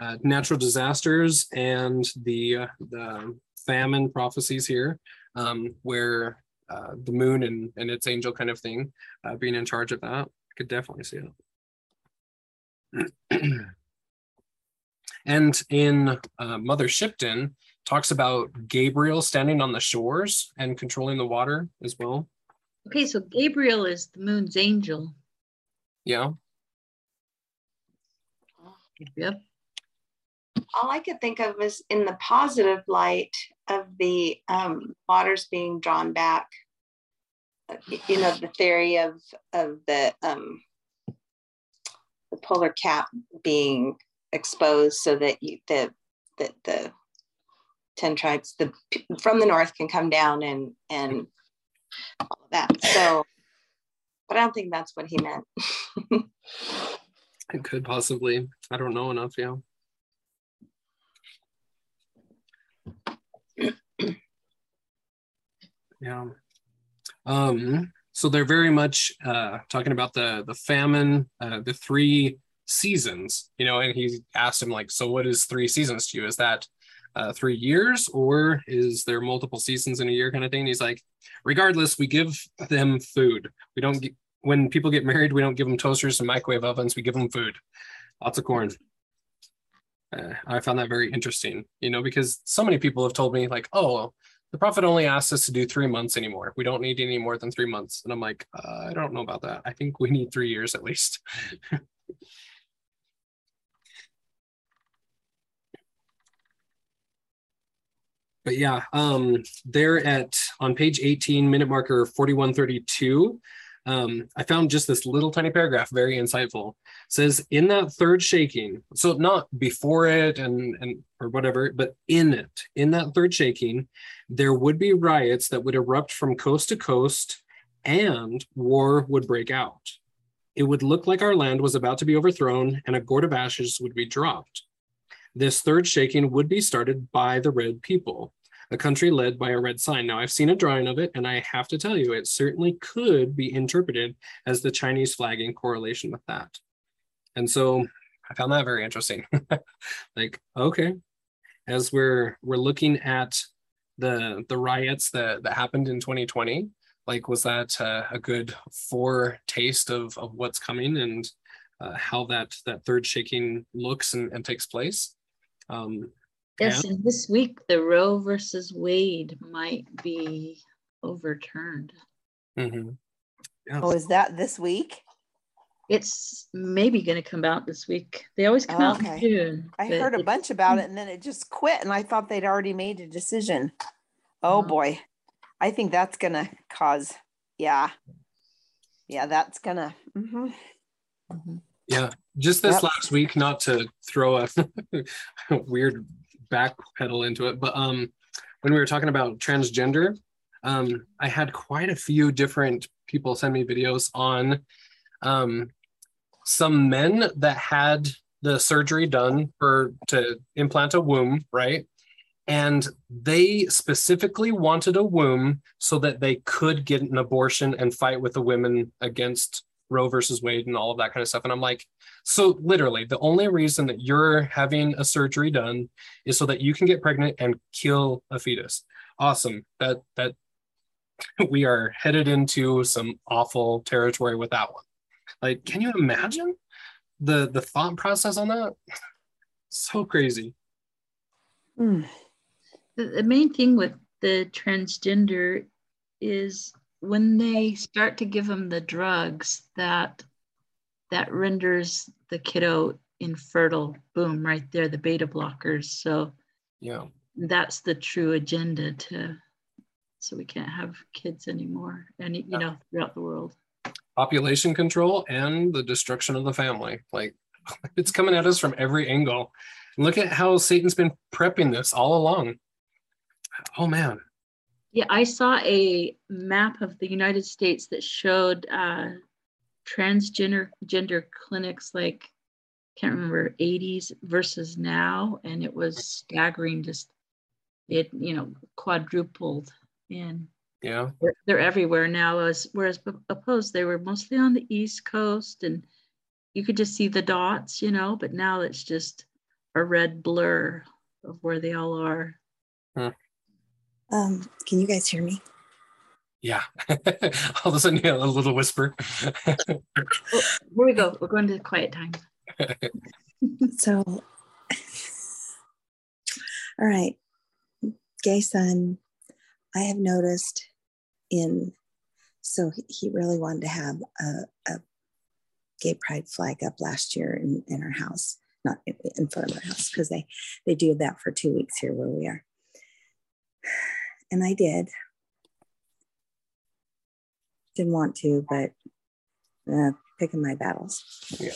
uh, natural disasters and the uh, the famine prophecies here, um, where uh, the moon and, and its angel kind of thing, uh, being in charge of that. Could definitely see it. and in uh, Mother Shipton talks about Gabriel standing on the shores and controlling the water as well. Okay, so Gabriel is the moon's angel. Yeah. Yep. All I could think of is in the positive light of the um, waters being drawn back you know the theory of of the um the polar cap being exposed so that you the that the 10 tribes the from the north can come down and and all of that. So but i don't think that's what he meant. It could possibly. I don't know enough yeah yeah. Um, so they're very much uh, talking about the the famine, uh, the three seasons, you know. And he asked him like, "So what is three seasons to you? Is that uh, three years, or is there multiple seasons in a year, kind of thing?" And he's like, "Regardless, we give them food. We don't get, when people get married, we don't give them toasters and microwave ovens. We give them food, lots of corn." Uh, I found that very interesting, you know, because so many people have told me like, "Oh, the prophet only asked us to do three months anymore. We don't need any more than three months." And I'm like, uh, "I don't know about that. I think we need three years at least." but yeah, um, they're at on page 18, minute marker 4132 um, I found just this little tiny paragraph, very insightful. It says in that third shaking, so not before it and and or whatever, but in it, in that third shaking, there would be riots that would erupt from coast to coast, and war would break out. It would look like our land was about to be overthrown, and a gourd of ashes would be dropped. This third shaking would be started by the red people a country led by a red sign. Now, I've seen a drawing of it, and I have to tell you, it certainly could be interpreted as the Chinese flag in correlation with that. And so I found that very interesting. like, okay, as we're we're looking at the the riots that that happened in 2020, like, was that uh, a good foretaste of of what's coming and uh, how that that third shaking looks and, and takes place? Um, Yes, and this week the Roe versus Wade might be overturned. Mm-hmm. Yes. Oh, is that this week? It's maybe going to come out this week. They always come oh, out in June. I heard a bunch about it and then it just quit, and I thought they'd already made a decision. Oh, boy. I think that's going to cause, yeah. Yeah, that's going to. Mm-hmm. Mm-hmm. Yeah, just this yep. last week, not to throw a weird backpedal into it, but um, when we were talking about transgender, um, I had quite a few different people send me videos on um, some men that had the surgery done for to implant a womb, right? And they specifically wanted a womb so that they could get an abortion and fight with the women against Roe versus Wade and all of that kind of stuff. And I'm like, so literally, the only reason that you're having a surgery done is so that you can get pregnant and kill a fetus. Awesome. That that we are headed into some awful territory with that one. Like, can you imagine the the thought process on that? so crazy. Mm. The, the main thing with the transgender is when they start to give them the drugs that that renders the kiddo infertile. Boom right there the beta blockers. So yeah. that's the true agenda to so we can't have kids anymore and you yeah. know throughout the world. Population control and the destruction of the family. Like it's coming at us from every angle. Look at how satan's been prepping this all along. Oh man yeah, I saw a map of the United States that showed uh, transgender gender clinics like can't remember 80s versus now, and it was staggering. Just it you know quadrupled in. Yeah, they're, they're everywhere now. As whereas opposed, they were mostly on the East Coast, and you could just see the dots, you know. But now it's just a red blur of where they all are. Hmm. Um, can you guys hear me? Yeah. All of a sudden, you a little whisper. oh, here we go. We're going to quiet time. so, all right. Gay son, I have noticed in, so he really wanted to have a, a gay pride flag up last year in, in our house, not in, in front of our house, because they, they do that for two weeks here where we are and I did. Didn't want to, but uh, picking my battles. Yeah.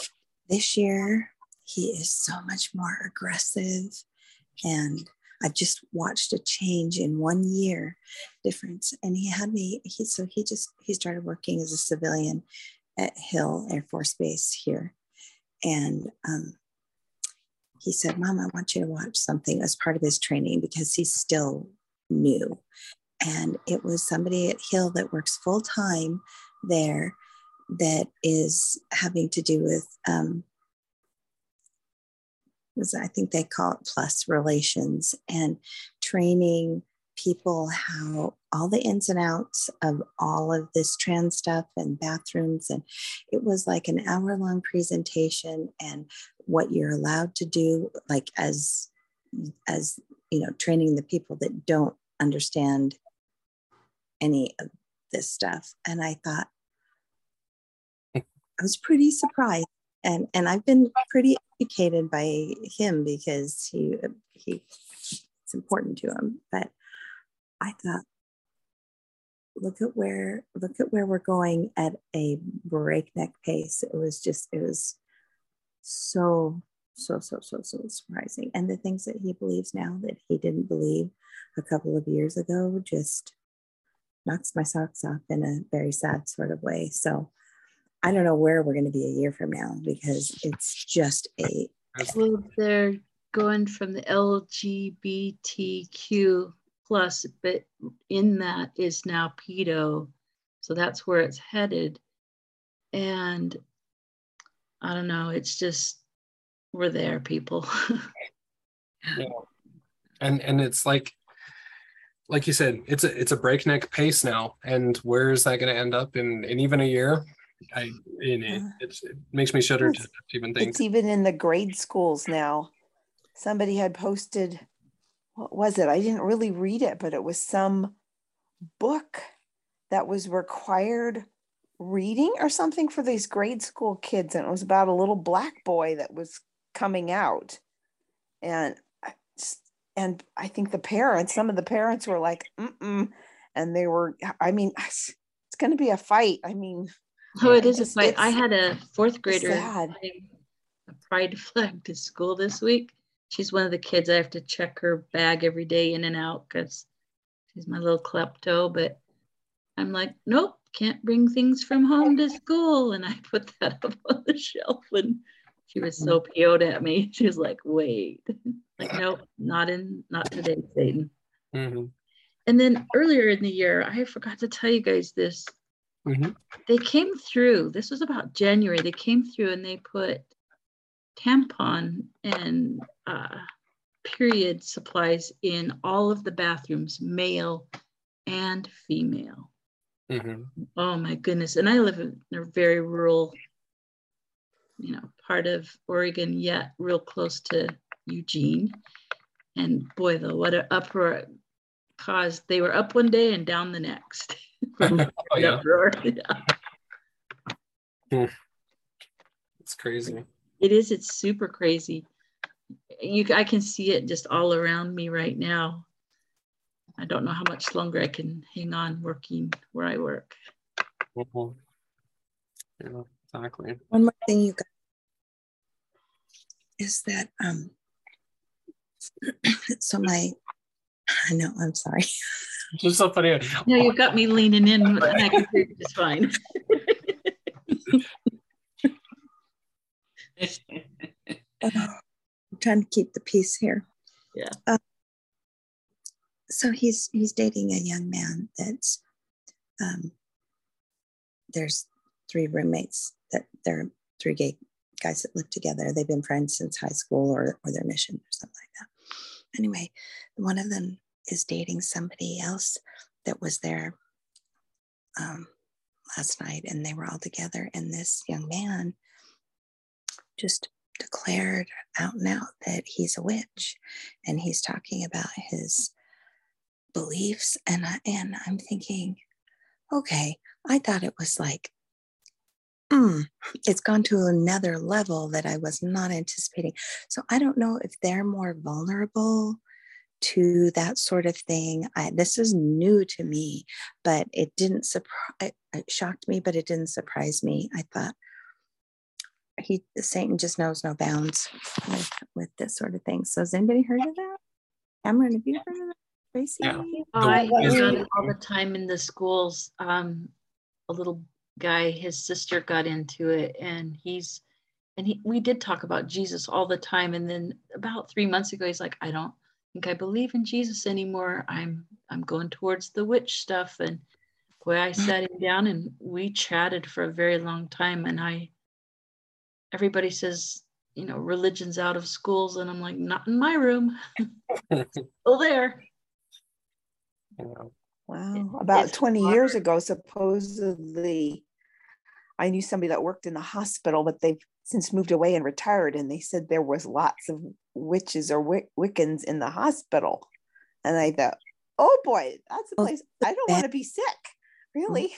This year, he is so much more aggressive, and I've just watched a change in one year difference. And he had me. He so he just he started working as a civilian at Hill Air Force Base here, and um, he said, "Mom, I want you to watch something as part of his training because he's still new. And it was somebody at Hill that works full time there that is having to do with, um, was I think they call it plus relations and training people how all the ins and outs of all of this trans stuff and bathrooms and it was like an hour long presentation and what you're allowed to do like as as you know training the people that don't understand any of this stuff. And I thought, I was pretty surprised. And, and I've been pretty educated by him because he, he it's important to him. But I thought, look at where look at where we're going at a breakneck pace. It was just it was so so so so so surprising. And the things that he believes now that he didn't believe a couple of years ago just knocks my socks off in a very sad sort of way. So I don't know where we're going to be a year from now because it's just a. Well, they're going from the LGBTQ plus, but in that is now pedo. So that's where it's headed. And I don't know, it's just, we're there, people. yeah. And and it's like like you said, it's a it's a breakneck pace now, and where is that going to end up in in even a year? I in it, uh-huh. it makes me shudder to even think. It's even in the grade schools now. Somebody had posted, what was it? I didn't really read it, but it was some book that was required reading or something for these grade school kids, and it was about a little black boy that was coming out, and and I think the parents, some of the parents were like, mm and they were, I mean, it's going to be a fight. I mean, oh, it is a fight. I had a fourth grader a pride flag to school this week. She's one of the kids I have to check her bag every day in and out because she's my little klepto. But I'm like, nope, can't bring things from home to school. And I put that up on the shelf and she was so PO'd at me. She was like, wait, like, nope, not in, not today, Satan. Mm-hmm. And then earlier in the year, I forgot to tell you guys this. Mm-hmm. They came through, this was about January, they came through and they put tampon and uh, period supplies in all of the bathrooms, male and female. Mm-hmm. Oh my goodness. And I live in a very rural, you know, part of Oregon, yet real close to Eugene. And boy, though, what an uproar caused. They were up one day and down the next. oh, yeah. yeah. Hmm. It's crazy. It is. It's super crazy. You, I can see it just all around me right now. I don't know how much longer I can hang on working where I work. Mm-hmm. Yeah, exactly. One more thing you got is that um so my I know, I'm sorry. Just so funny. No, you've got me leaning in and I can hear you just fine. I'm trying to keep the peace here. Yeah. Uh, so he's he's dating a young man that's um, there's three roommates that they're three gay guys that live together. They've been friends since high school or or their mission or something like that. Anyway, one of them is dating somebody else that was there um, last night, and they were all together. And this young man just declared out and out that he's a witch, and he's talking about his beliefs and I, and I'm thinking okay I thought it was like mm, it's gone to another level that I was not anticipating so I don't know if they're more vulnerable to that sort of thing I, this is new to me but it didn't surprise it shocked me but it didn't surprise me I thought he Satan just knows no bounds with with this sort of thing so has anybody heard of that Cameron have you heard of that Tracy? Yeah. I hear all the time in the schools. Um, a little guy, his sister got into it, and he's and he we did talk about Jesus all the time. And then about three months ago, he's like, I don't think I believe in Jesus anymore. I'm I'm going towards the witch stuff. And boy, I sat him down and we chatted for a very long time. And I everybody says, you know, religion's out of schools, and I'm like, not in my room. Still there. Wow. About it's 20 hard. years ago, supposedly, I knew somebody that worked in the hospital, but they've since moved away and retired. And they said there was lots of witches or Wic- Wiccans in the hospital. And I thought, oh boy, that's a oh, place I don't want to be sick. Mm. Really?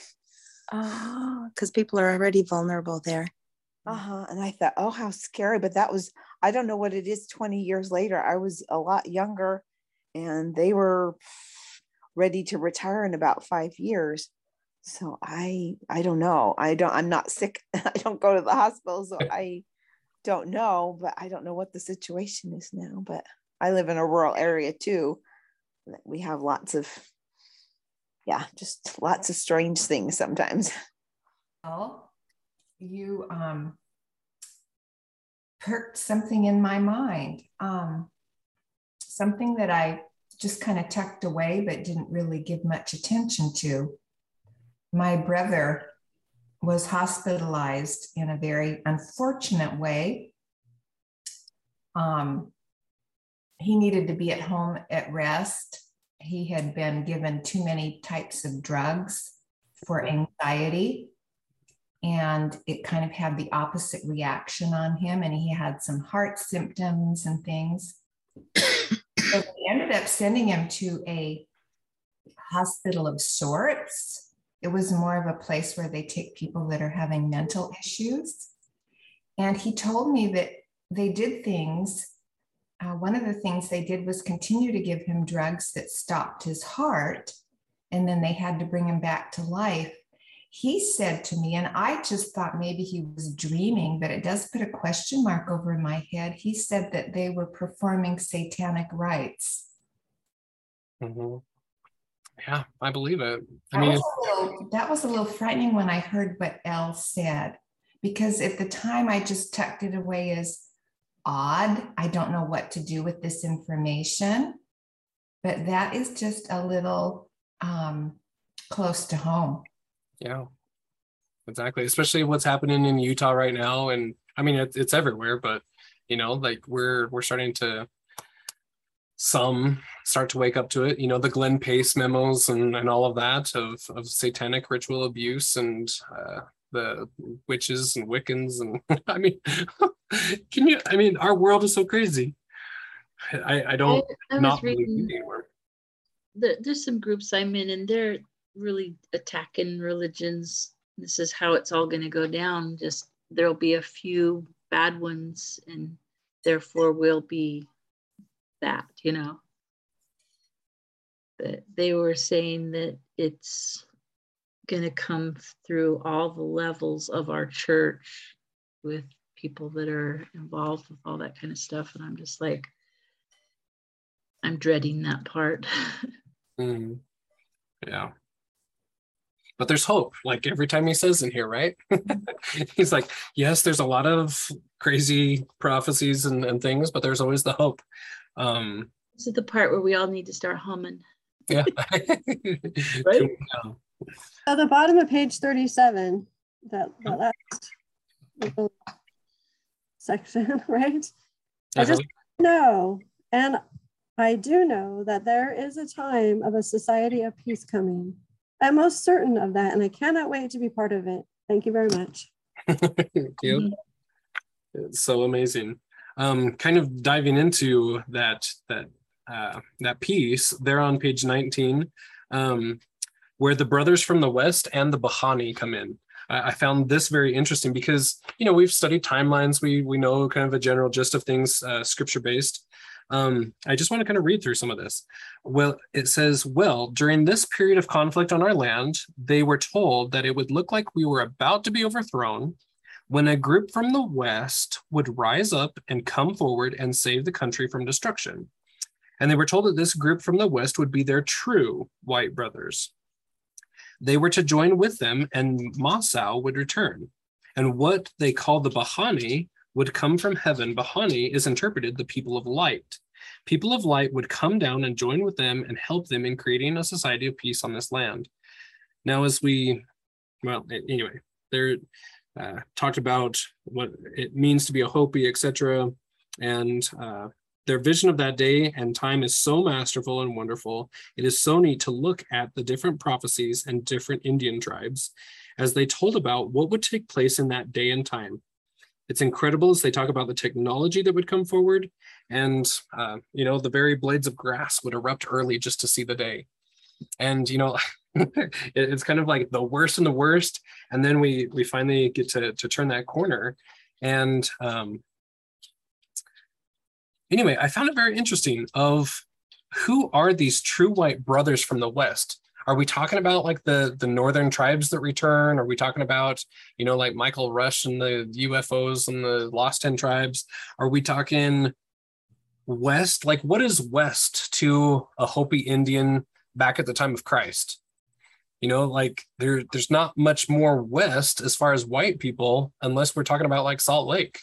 Ah, oh, because people are already vulnerable there. Mm. Uh-huh. And I thought, oh, how scary. But that was, I don't know what it is 20 years later. I was a lot younger and they were ready to retire in about five years so i i don't know. I don't i'm not sick. I don't go to the hospital so i don't know but i don't know what the situation is now but i live in a rural area too. We have lots of yeah just lots of strange things sometimes. Well you um perked something in my mind um something that i just kind of tucked away, but didn't really give much attention to. My brother was hospitalized in a very unfortunate way. Um, he needed to be at home at rest. He had been given too many types of drugs for anxiety, and it kind of had the opposite reaction on him. And he had some heart symptoms and things. So we ended up sending him to a hospital of sorts. It was more of a place where they take people that are having mental issues. And he told me that they did things. Uh, one of the things they did was continue to give him drugs that stopped his heart. And then they had to bring him back to life he said to me, and I just thought maybe he was dreaming, but it does put a question mark over my head. He said that they were performing satanic rites. Mm-hmm. Yeah, I believe it. I that mean, was little, that was a little frightening when I heard what Elle said, because at the time I just tucked it away as odd. I don't know what to do with this information, but that is just a little um, close to home. Yeah, exactly. Especially what's happening in Utah right now, and I mean it's, it's everywhere, but you know, like we're we're starting to some start to wake up to it. You know, the Glenn Pace memos and, and all of that of, of satanic ritual abuse and uh, the witches and Wiccans. And I mean, can you, I mean, our world is so crazy. I, I don't I, I not believe anymore. The, there's some groups I'm in and they're really attacking religions. This is how it's all going to go down. Just there'll be a few bad ones and therefore we'll be that, you know. But they were saying that it's going to come through all the levels of our church with people that are involved with all that kind of stuff. And I'm just like, I'm dreading that part. mm. Yeah. But there's hope, like every time he says in here, right? He's like, yes, there's a lot of crazy prophecies and, and things, but there's always the hope. Um, this is the part where we all need to start humming. Yeah. right? At the bottom of page 37, that, that last section, right? I uh-huh. just know, and I do know that there is a time of a society of peace coming. I'm most certain of that, and I cannot wait to be part of it. Thank you very much. Thank you. Mm-hmm. It's so amazing um, kind of diving into that that uh, that piece there on page 19 um, where the brothers from the west and the bahani come in. I, I found this very interesting because you know we've studied timelines. We we know kind of a general gist of things uh, scripture based um, I just want to kind of read through some of this. Well, it says, Well, during this period of conflict on our land, they were told that it would look like we were about to be overthrown, when a group from the West would rise up and come forward and save the country from destruction. And they were told that this group from the West would be their true white brothers. They were to join with them, and Masao would return. And what they call the Bahani would come from heaven. Bahani is interpreted the people of light. People of light would come down and join with them and help them in creating a society of peace on this land. Now, as we, well, anyway, there uh, talked about what it means to be a Hopi, etc. And uh, their vision of that day and time is so masterful and wonderful. It is so neat to look at the different prophecies and different Indian tribes as they told about what would take place in that day and time. It's incredible as they talk about the technology that would come forward, and uh, you know the very blades of grass would erupt early just to see the day. And you know, it's kind of like the worst and the worst and then we we finally get to to turn that corner. And um anyway i found it very interesting of who are these true white brothers from the west? Are we talking about like the the northern tribes that return? Are we talking about you know like michael rush and the ufos and the lost 10 tribes? Are we talking west? Like what is west to a hopi indian back at the time of christ you know like there there's not much more west as far as white people unless we're talking about like salt lake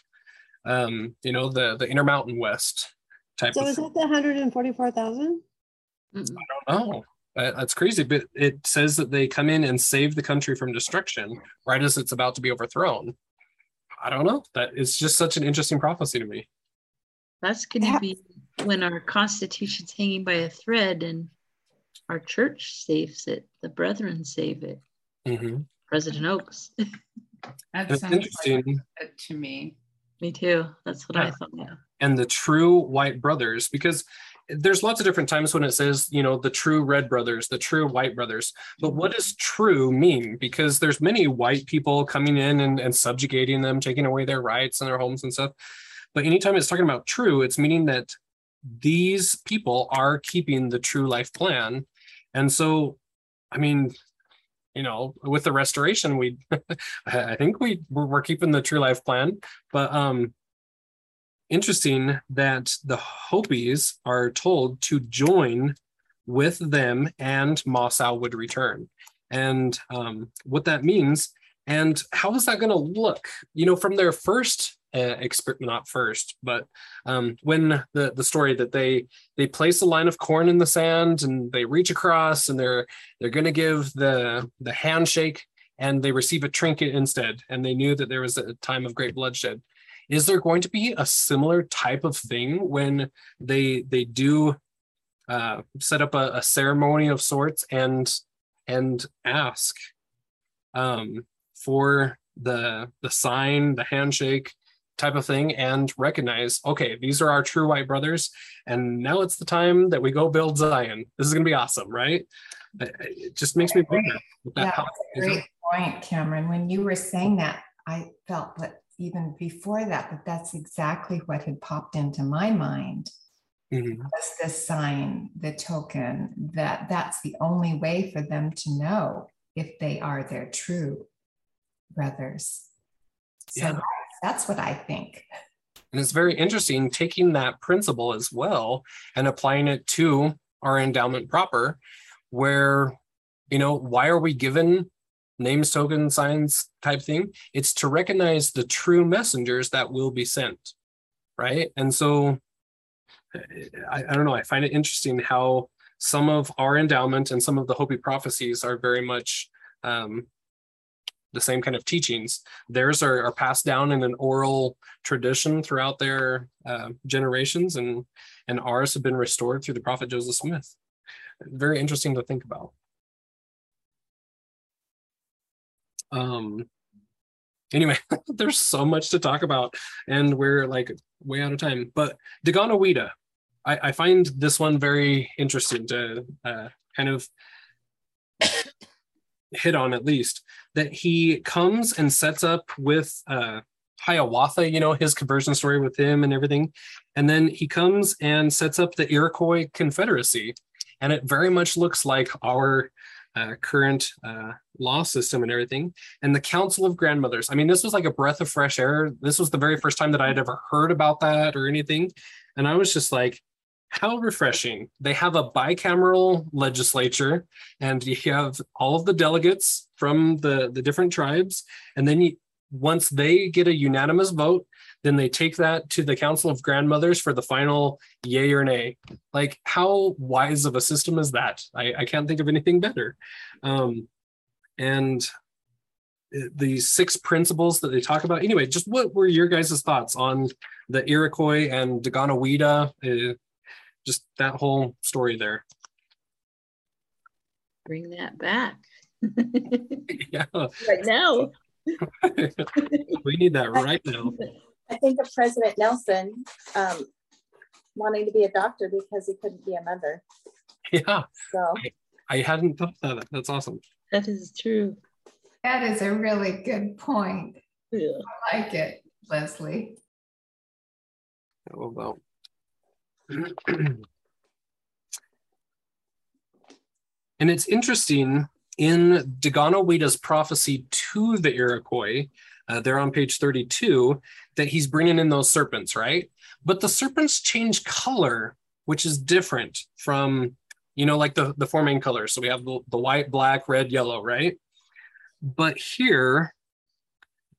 um you know the the intermountain west type so is that the 144000 i don't know. That's crazy but it says that they come in and save the country from destruction right as it's about to be overthrown. I don't know. That is just such an interesting prophecy to me. That's going to yeah. be when our constitution's hanging by a thread and our church saves it, the brethren save it. Mm-hmm. President Oaks. that sounds interesting like to me. Me too. That's what yeah. I thought. Yeah. And the true white brothers, because there's lots of different times when it says, you know, the true red brothers, the true white brothers. But what does true mean? Because there's many white people coming in and, and subjugating them, taking away their rights and their homes and stuff. But anytime it's talking about true, it's meaning that these people are keeping the true life plan and so, I mean, you know, with the restoration, we, I think we we're keeping the true life plan, but um, interesting that the Hopis are told to join with them and Masao would return. And um, what that means and how is that going to look? You know, from their first uh, experiment, not first, but um, when the the story that they they place a line of corn in the sand and they reach across and they're they're going to give the the handshake and they receive a trinket instead, and they knew that there was a time of great bloodshed. Is there going to be a similar type of thing when they they do uh, set up a, a ceremony of sorts and and ask um, for the the sign, the handshake type of thing, and recognize, okay, these are our true white brothers, and now it's the time that we go build Zion. This is going to be awesome, right? It just makes me wonder. That yeah, great point, Cameron. When you were saying that, I felt that even before that, that that's exactly what had popped into my mind. Mm-hmm. Was the sign, the token, that that's the only way for them to know if they are their true brothers. So yeah. That's what I think. And it's very interesting taking that principle as well and applying it to our endowment proper, where, you know, why are we given names, token, signs type thing? It's to recognize the true messengers that will be sent. Right. And so I, I don't know, I find it interesting how some of our endowment and some of the Hopi prophecies are very much um, the same kind of teachings. Theirs are, are passed down in an oral tradition throughout their uh, generations, and and ours have been restored through the prophet Joseph Smith. Very interesting to think about. Um. Anyway, there's so much to talk about, and we're like way out of time. But Deganawida, I, I find this one very interesting to uh, kind of hit on at least that he comes and sets up with uh, Hiawatha, you know, his conversion story with him and everything. And then he comes and sets up the Iroquois Confederacy. And it very much looks like our uh, current uh, law system and everything. And the Council of Grandmothers. I mean, this was like a breath of fresh air. This was the very first time that I had ever heard about that or anything. And I was just like, how refreshing. They have a bicameral legislature, and you have all of the delegates from the, the different tribes. And then you, once they get a unanimous vote, then they take that to the Council of Grandmothers for the final yay or nay. Like, how wise of a system is that? I, I can't think of anything better. Um, and the six principles that they talk about. Anyway, just what were your guys' thoughts on the Iroquois and Deganawida? Uh, just that whole story there. Bring that back. yeah. Right now. we need that right now. I think of President Nelson um, wanting to be a doctor because he couldn't be a mother. Yeah. So I, I hadn't thought of that. That's awesome. That is true. That is a really good point. Yeah. I like it, Leslie. How about and it's interesting in Deganawida's prophecy to the Iroquois, uh, they're on page 32, that he's bringing in those serpents, right? But the serpents change color, which is different from, you know, like the, the four main colors. So we have the, the white, black, red, yellow, right? But here,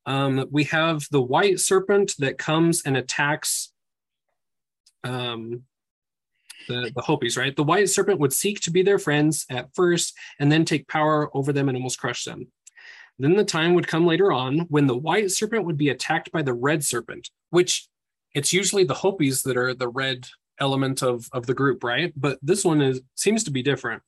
um, we have the white serpent that comes and attacks um, the, the Hopis, right? The white serpent would seek to be their friends at first and then take power over them and almost crush them. Then the time would come later on when the white serpent would be attacked by the red serpent, which it's usually the Hopis that are the red element of, of the group, right? But this one is seems to be different.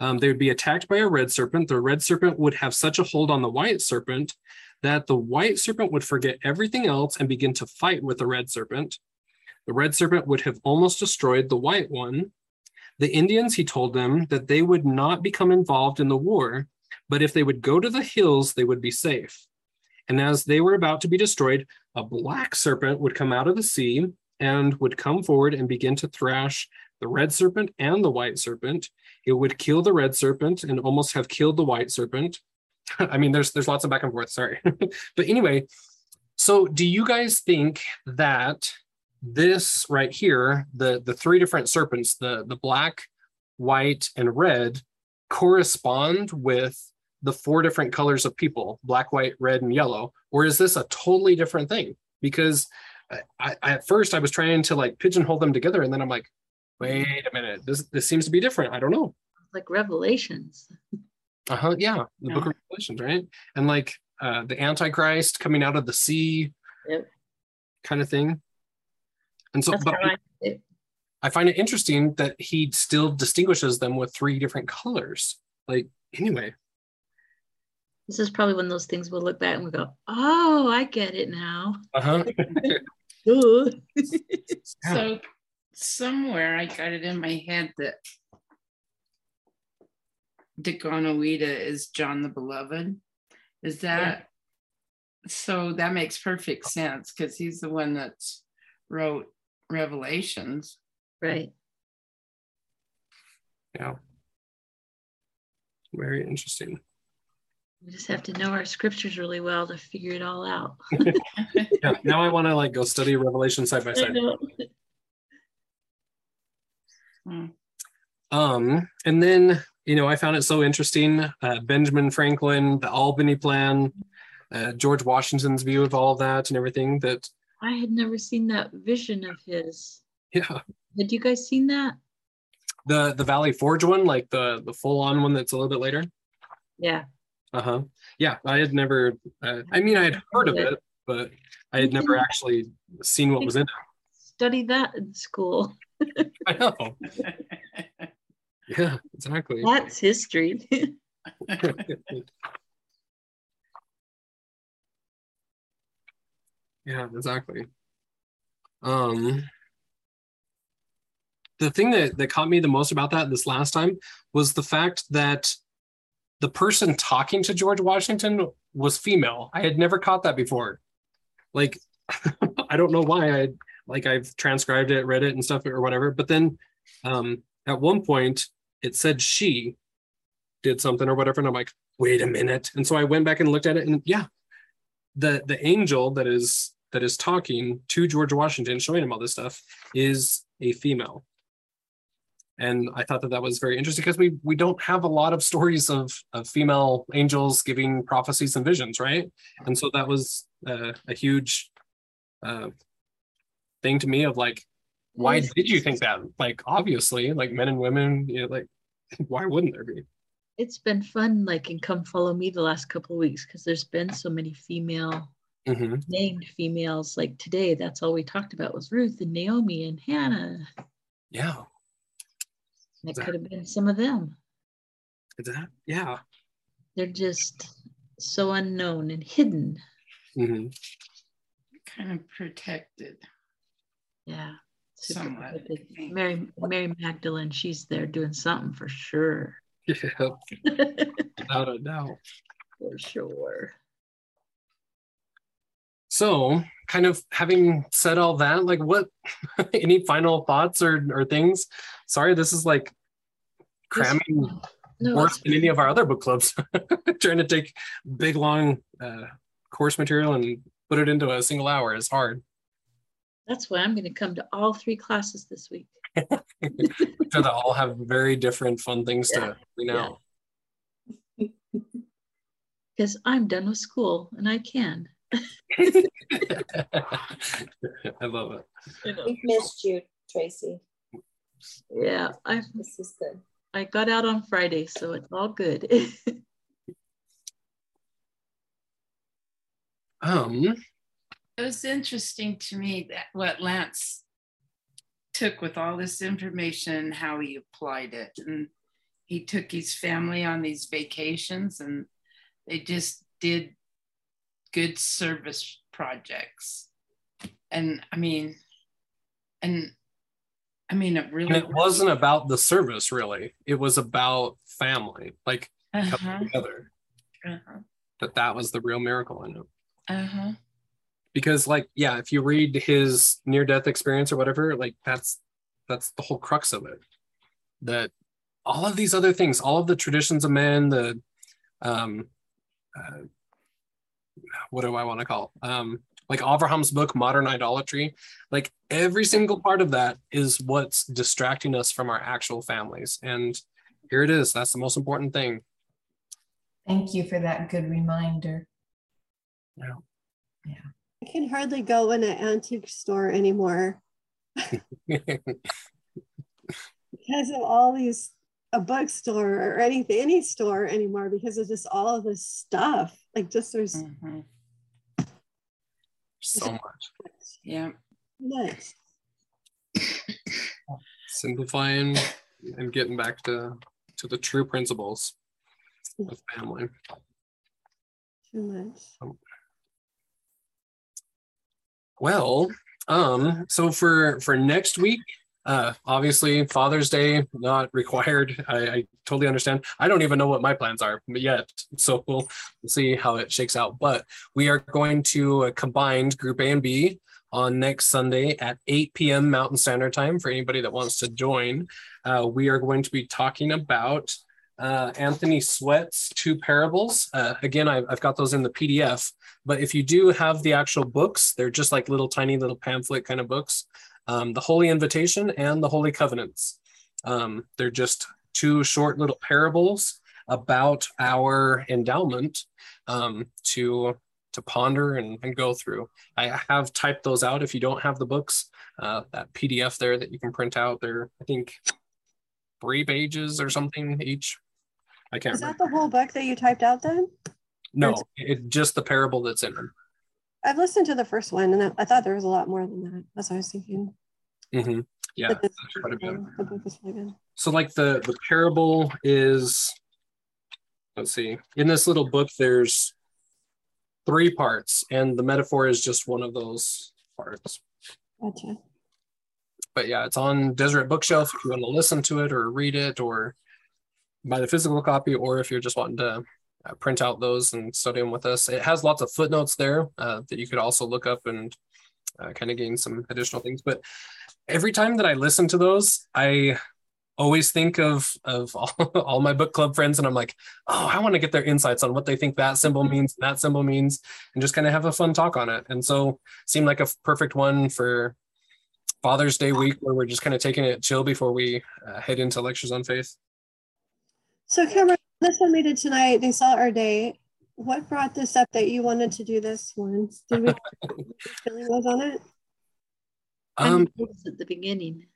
Um, they would be attacked by a red serpent. The red serpent would have such a hold on the white serpent that the white serpent would forget everything else and begin to fight with the red serpent. The red serpent would have almost destroyed the white one. The Indians, he told them that they would not become involved in the war, but if they would go to the hills, they would be safe. And as they were about to be destroyed, a black serpent would come out of the sea and would come forward and begin to thrash the red serpent and the white serpent. It would kill the red serpent and almost have killed the white serpent. I mean, there's there's lots of back and forth. Sorry, but anyway. So, do you guys think that this right here, the the three different serpents, the the black, white, and red correspond with the four different colors of people black, white, red, and yellow? Or is this a totally different thing? Because I, I, at first I was trying to like pigeonhole them together, and then I'm like, wait a minute, this this seems to be different. I don't know. Like Revelations. Uh huh. Yeah, the yeah. Book of Revelations, right? And like uh, the Antichrist coming out of the sea, yep. kind of thing. And so, That's but I, I find it interesting that he still distinguishes them with three different colors. Like, anyway. This is probably one of those things we'll look back and we'll go, "Oh, I get it now." Uh huh. so somewhere I got it in my head that Deganawida is John the Beloved. Is that yeah. so? That makes perfect sense because he's the one that wrote Revelations. Right. Yeah. Very interesting. We just have to know our scriptures really well to figure it all out. yeah, now I want to like go study Revelation side by side. Hmm. Um, and then you know, I found it so interesting. Uh, Benjamin Franklin, the Albany Plan, uh, George Washington's view of all of that and everything. That I had never seen that vision of his. Yeah. Had you guys seen that? The the Valley Forge one, like the the full on one that's a little bit later. Yeah. Uh huh. Yeah, I had never. Uh, I mean, I had heard of it, but I had never actually seen what was in it. Study that in school. I know. Yeah, exactly. That's history. yeah, exactly. Um, the thing that, that caught me the most about that this last time was the fact that the person talking to George Washington was female. I had never caught that before. Like, I don't know why I like I've transcribed it, read it, and stuff or whatever. But then um, at one point, it said she did something or whatever. And I'm like, wait a minute. And so I went back and looked at it and yeah, the the angel that is that is talking to George Washington, showing him all this stuff, is a female. And I thought that that was very interesting because we we don't have a lot of stories of, of female angels giving prophecies and visions, right? And so that was uh, a huge uh, thing to me of like, why did you think that? Like, obviously, like men and women, you know, like, why wouldn't there be? It's been fun, like, and come follow me the last couple of weeks because there's been so many female mm-hmm. named females. Like today, that's all we talked about was Ruth and Naomi and Hannah. Yeah. And it could have been some of them. Is that? Yeah. They're just so unknown and hidden. Mm-hmm. Kind of protected. Yeah. Somewhat. Mary Mary Magdalene, she's there doing something for sure. Yeah, without a doubt. For sure. So, kind of having said all that, like, what? any final thoughts or or things? Sorry, this is like cramming no, worse than any of our other book clubs. Trying to take big long uh, course material and put it into a single hour is hard. That's why I'm going to come to all three classes this week. sure they all have very different fun things yeah. to you know. Because I'm done with school and I can. I love it. We've missed you, Tracy. Yeah, I. This is good. I got out on Friday, so it's all good. um, it was interesting to me that what Lance took with all this information, how he applied it. And he took his family on these vacations and they just did good service projects. And I mean, and I mean, it really and it wasn't about the service, really. It was about family, like uh-huh. coming together. Uh-huh. That that was the real miracle in it. Uh huh because like yeah if you read his near death experience or whatever like that's that's the whole crux of it that all of these other things all of the traditions of men the um uh, what do i want to call um like Abraham's book, Modern Idolatry, like every single part of that is what's distracting us from our actual families. And here it is. That's the most important thing. Thank you for that good reminder. Yeah. Yeah. I can hardly go in an antique store anymore. Because of all these a bookstore or anything any store anymore because of just all of this stuff. Like just there's mm-hmm. so much. yeah. Nice simplifying and getting back to to the true principles of family. Too much. Um, well, um, so for for next week, uh, obviously Father's Day not required. I, I totally understand. I don't even know what my plans are yet, so we'll, see how it shakes out. But we are going to uh, combine Group A and B on next Sunday at 8 p.m. Mountain Standard Time for anybody that wants to join. Uh, we are going to be talking about uh, Anthony Sweat's two parables. Uh, again, I, have got those in the PDF, but if you do have the actual books, they're just like little tiny little pamphlet kind of books. Um, the Holy Invitation and the Holy Covenants. Um, they're just two short little parables about our endowment um, to to ponder and, and, go through. I have typed those out. If you don't have the books, uh, that PDF there that you can print out, they're I think three pages or something each. I can't. Is that the whole book that you typed out then? No, it's just the parable that's in them. I've listened to the first one, and I thought there was a lot more than that. That's what I was thinking. Mm-hmm. Yeah, quite a bit. The book is really good. So, like the the parable is, let's see, in this little book, there's three parts, and the metaphor is just one of those parts. Gotcha but yeah, it's on Deseret Bookshelf if you want to listen to it or read it or buy the physical copy, or if you're just wanting to uh, print out those and study them with us. It has lots of footnotes there uh, that you could also look up and uh, kind of gain some additional things. But every time that I listen to those, I always think of of all, all my book club friends and i'm like oh i want to get their insights on what they think that symbol means that symbol means and just kind of have a fun talk on it and so seemed like a perfect one for Father's Day week where we're just kind of taking it chill before we uh, head into lectures on faith. So, Cameron, this one we did tonight, they saw our day. What brought this up that you wanted to do this one? Did we feeling was on it? Um, at the beginning.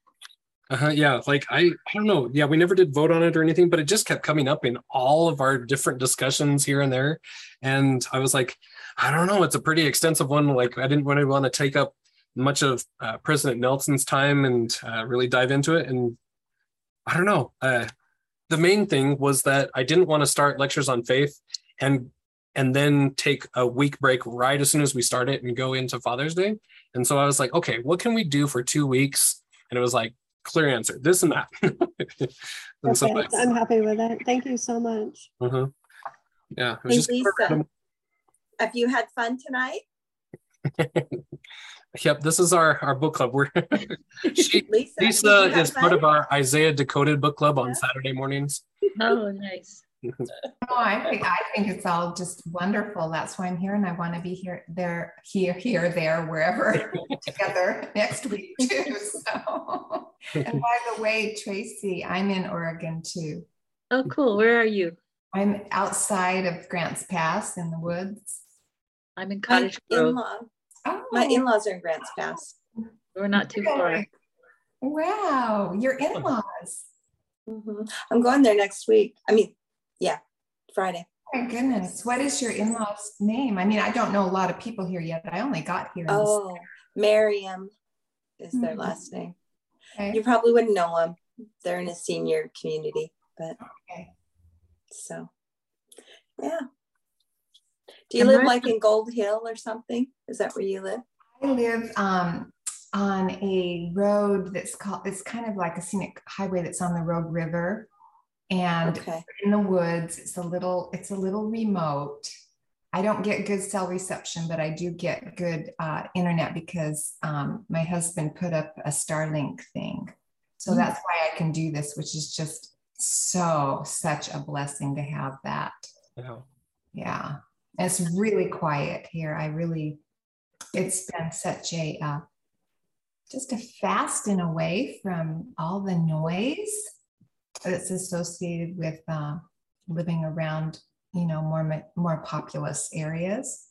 Uh-huh, yeah, like I, I don't know. Yeah, we never did vote on it or anything, but it just kept coming up in all of our different discussions here and there. And I was like, I don't know, it's a pretty extensive one. Like I didn't really want to take up much of uh, President Nelson's time and uh, really dive into it. And I don't know. Uh, the main thing was that I didn't want to start lectures on faith and and then take a week break right as soon as we start it and go into Father's Day. And so I was like, okay, what can we do for two weeks? And it was like clear answer, this and that. and okay, so I'm happy with it. Thank you so much. Uh-huh. Yeah. Hey, Lisa, have you had fun tonight? Yep, this is our our book club. We're she, Lisa, Lisa is part of our Isaiah Decoded book club on yeah. Saturday mornings. Oh, nice. oh, I think I think it's all just wonderful. That's why I'm here, and I want to be here, there, here, here, there, wherever together next week too. So, and by the way, Tracy, I'm in Oregon too. Oh, cool. Where are you? I'm outside of Grants Pass in the woods. I'm in Cottage Grove. Oh. My in-laws are in Grants Pass. We're not too far. Wow, your in-laws. Mm-hmm. I'm going there next week. I mean, yeah, Friday. Oh my goodness, what is your in-laws' name? I mean, I don't know a lot of people here yet. I only got here. Oh, Miriam is their mm-hmm. last name. Okay. You probably wouldn't know them. They're in a senior community, but okay. So, yeah. Do you live like in Gold Hill or something? Is that where you live? I live um, on a road that's called, it's kind of like a scenic highway that's on the Rogue River and okay. in the woods. It's a little, it's a little remote. I don't get good cell reception, but I do get good uh, internet because um, my husband put up a Starlink thing. So mm-hmm. that's why I can do this, which is just so, such a blessing to have that. Yeah. Yeah it's really quiet here. I really, it's been such a uh, just a fast and away from all the noise that's associated with uh, living around you know more more populous areas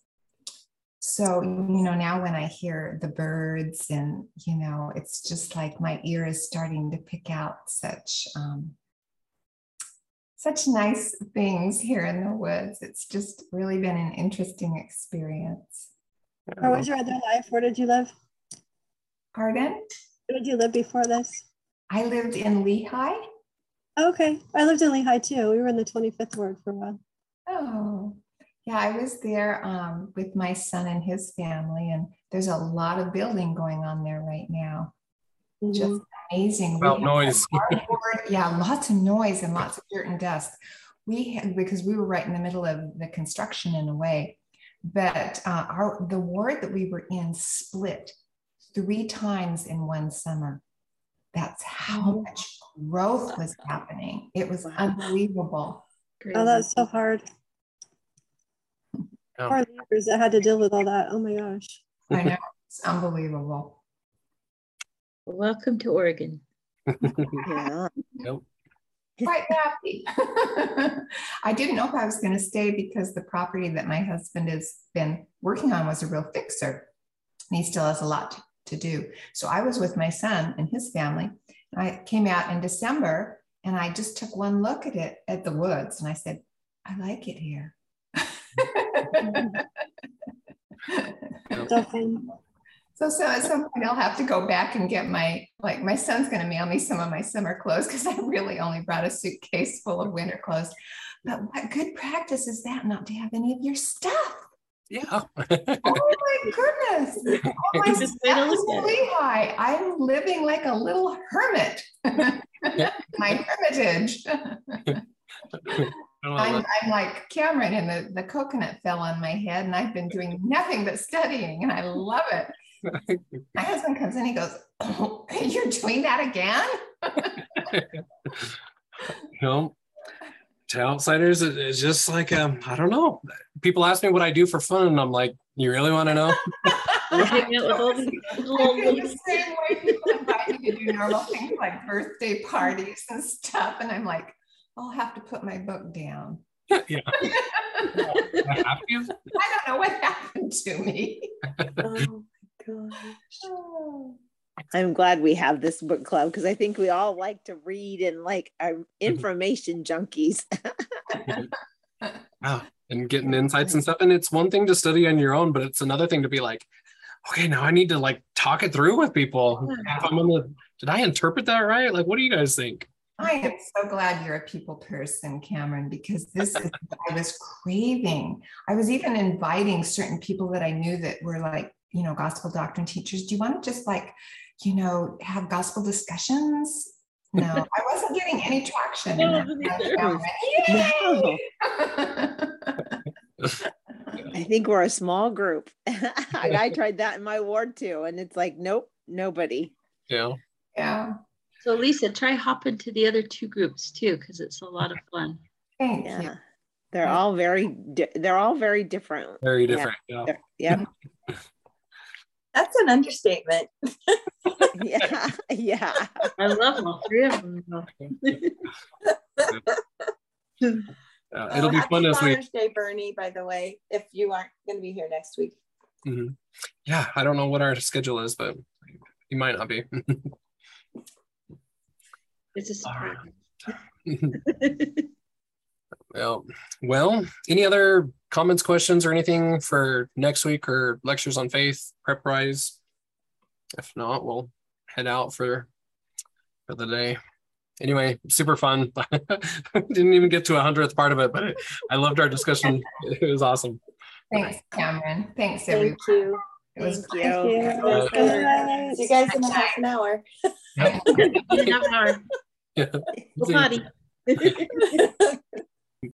so you know now when i hear the birds and you know it's just like my ear is starting to pick out such um, such nice things here in the woods. It's just really been an interesting experience. How was your other life? Where did you live? Pardon? Where did you live before this? I lived in Lehi okay. I lived in Lehi too. We were in the 25th ward for a while. Oh. Yeah, I was there um, with my son and his family, and there's a lot of building going on there right now. Mm-hmm. Just amazing. About noise. yeah, lots of noise and lots of dirt and dust. We had because we were right in the middle of the construction in a way, but uh, our the ward that we were in split three times in one summer. That's how mm-hmm. much growth was happening. It was unbelievable. Oh, that's so hard. Oh. Poor neighbors that had to deal with all that. Oh my gosh. I know. It's unbelievable. Welcome to Oregon. yeah. Nope. Quite happy. I didn't know if I was going to stay because the property that my husband has been working on was a real fixer. And he still has a lot to, to do. So I was with my son and his family. I came out in December and I just took one look at it at the woods and I said, I like it here so, so so at some point I'll have to go back and get my like my son's going to mail me some of my summer clothes because I really only brought a suitcase full of winter clothes. But what good practice is that not to have any of your stuff? Yeah. oh my goodness. Oh, my I'm living like a little hermit. my hermitage. I'm, I'm, like Cameron, and the, the coconut fell on my head, and I've been doing nothing but studying, and I love it. My husband comes in, he goes, oh, You're doing that again? you know, to outsiders, it's just like, um, I don't know. People ask me what I do for fun, and I'm like, You really want to know? the same way people invite me to do normal things like birthday parties and stuff, and I'm like, I'll have to put my book down. yeah. I don't know what happened to me. oh my gosh. I'm glad we have this book club because I think we all like to read and like are mm-hmm. information junkies. wow. And getting insights and stuff. And it's one thing to study on your own, but it's another thing to be like, okay, now I need to like talk it through with people. If I'm on the, did I interpret that right? Like, what do you guys think? I am so glad you're a people person, Cameron, because this is I was craving. I was even inviting certain people that I knew that were like, you know, gospel doctrine teachers. Do you want to just like, you know, have gospel discussions? No, I wasn't getting any traction. No, I think we're a small group. I tried that in my ward too, and it's like, nope, nobody. Yeah. Yeah. So Lisa, try hopping to the other two groups too, because it's a lot of fun. Thank yeah. you. They're all very di- they're all very different. Very different. Yeah. Yeah. That's an understatement. yeah. Yeah. I love all three of them. Uh, it'll be fun as we. Day, Bernie. By the way, if you aren't going to be here next week. Mm-hmm. Yeah, I don't know what our schedule is, but you might not be. It's a surprise. well, well, any other comments, questions, or anything for next week or lectures on faith prep rise? If not, we'll head out for for the day. Anyway, super fun. Didn't even get to a hundredth part of it, but I loved our discussion. It was awesome. Thanks, Cameron. Thanks, everyone. Thank you. It was Thank you. you. See you guys in a half an hour. half an hour. Yeah. Body.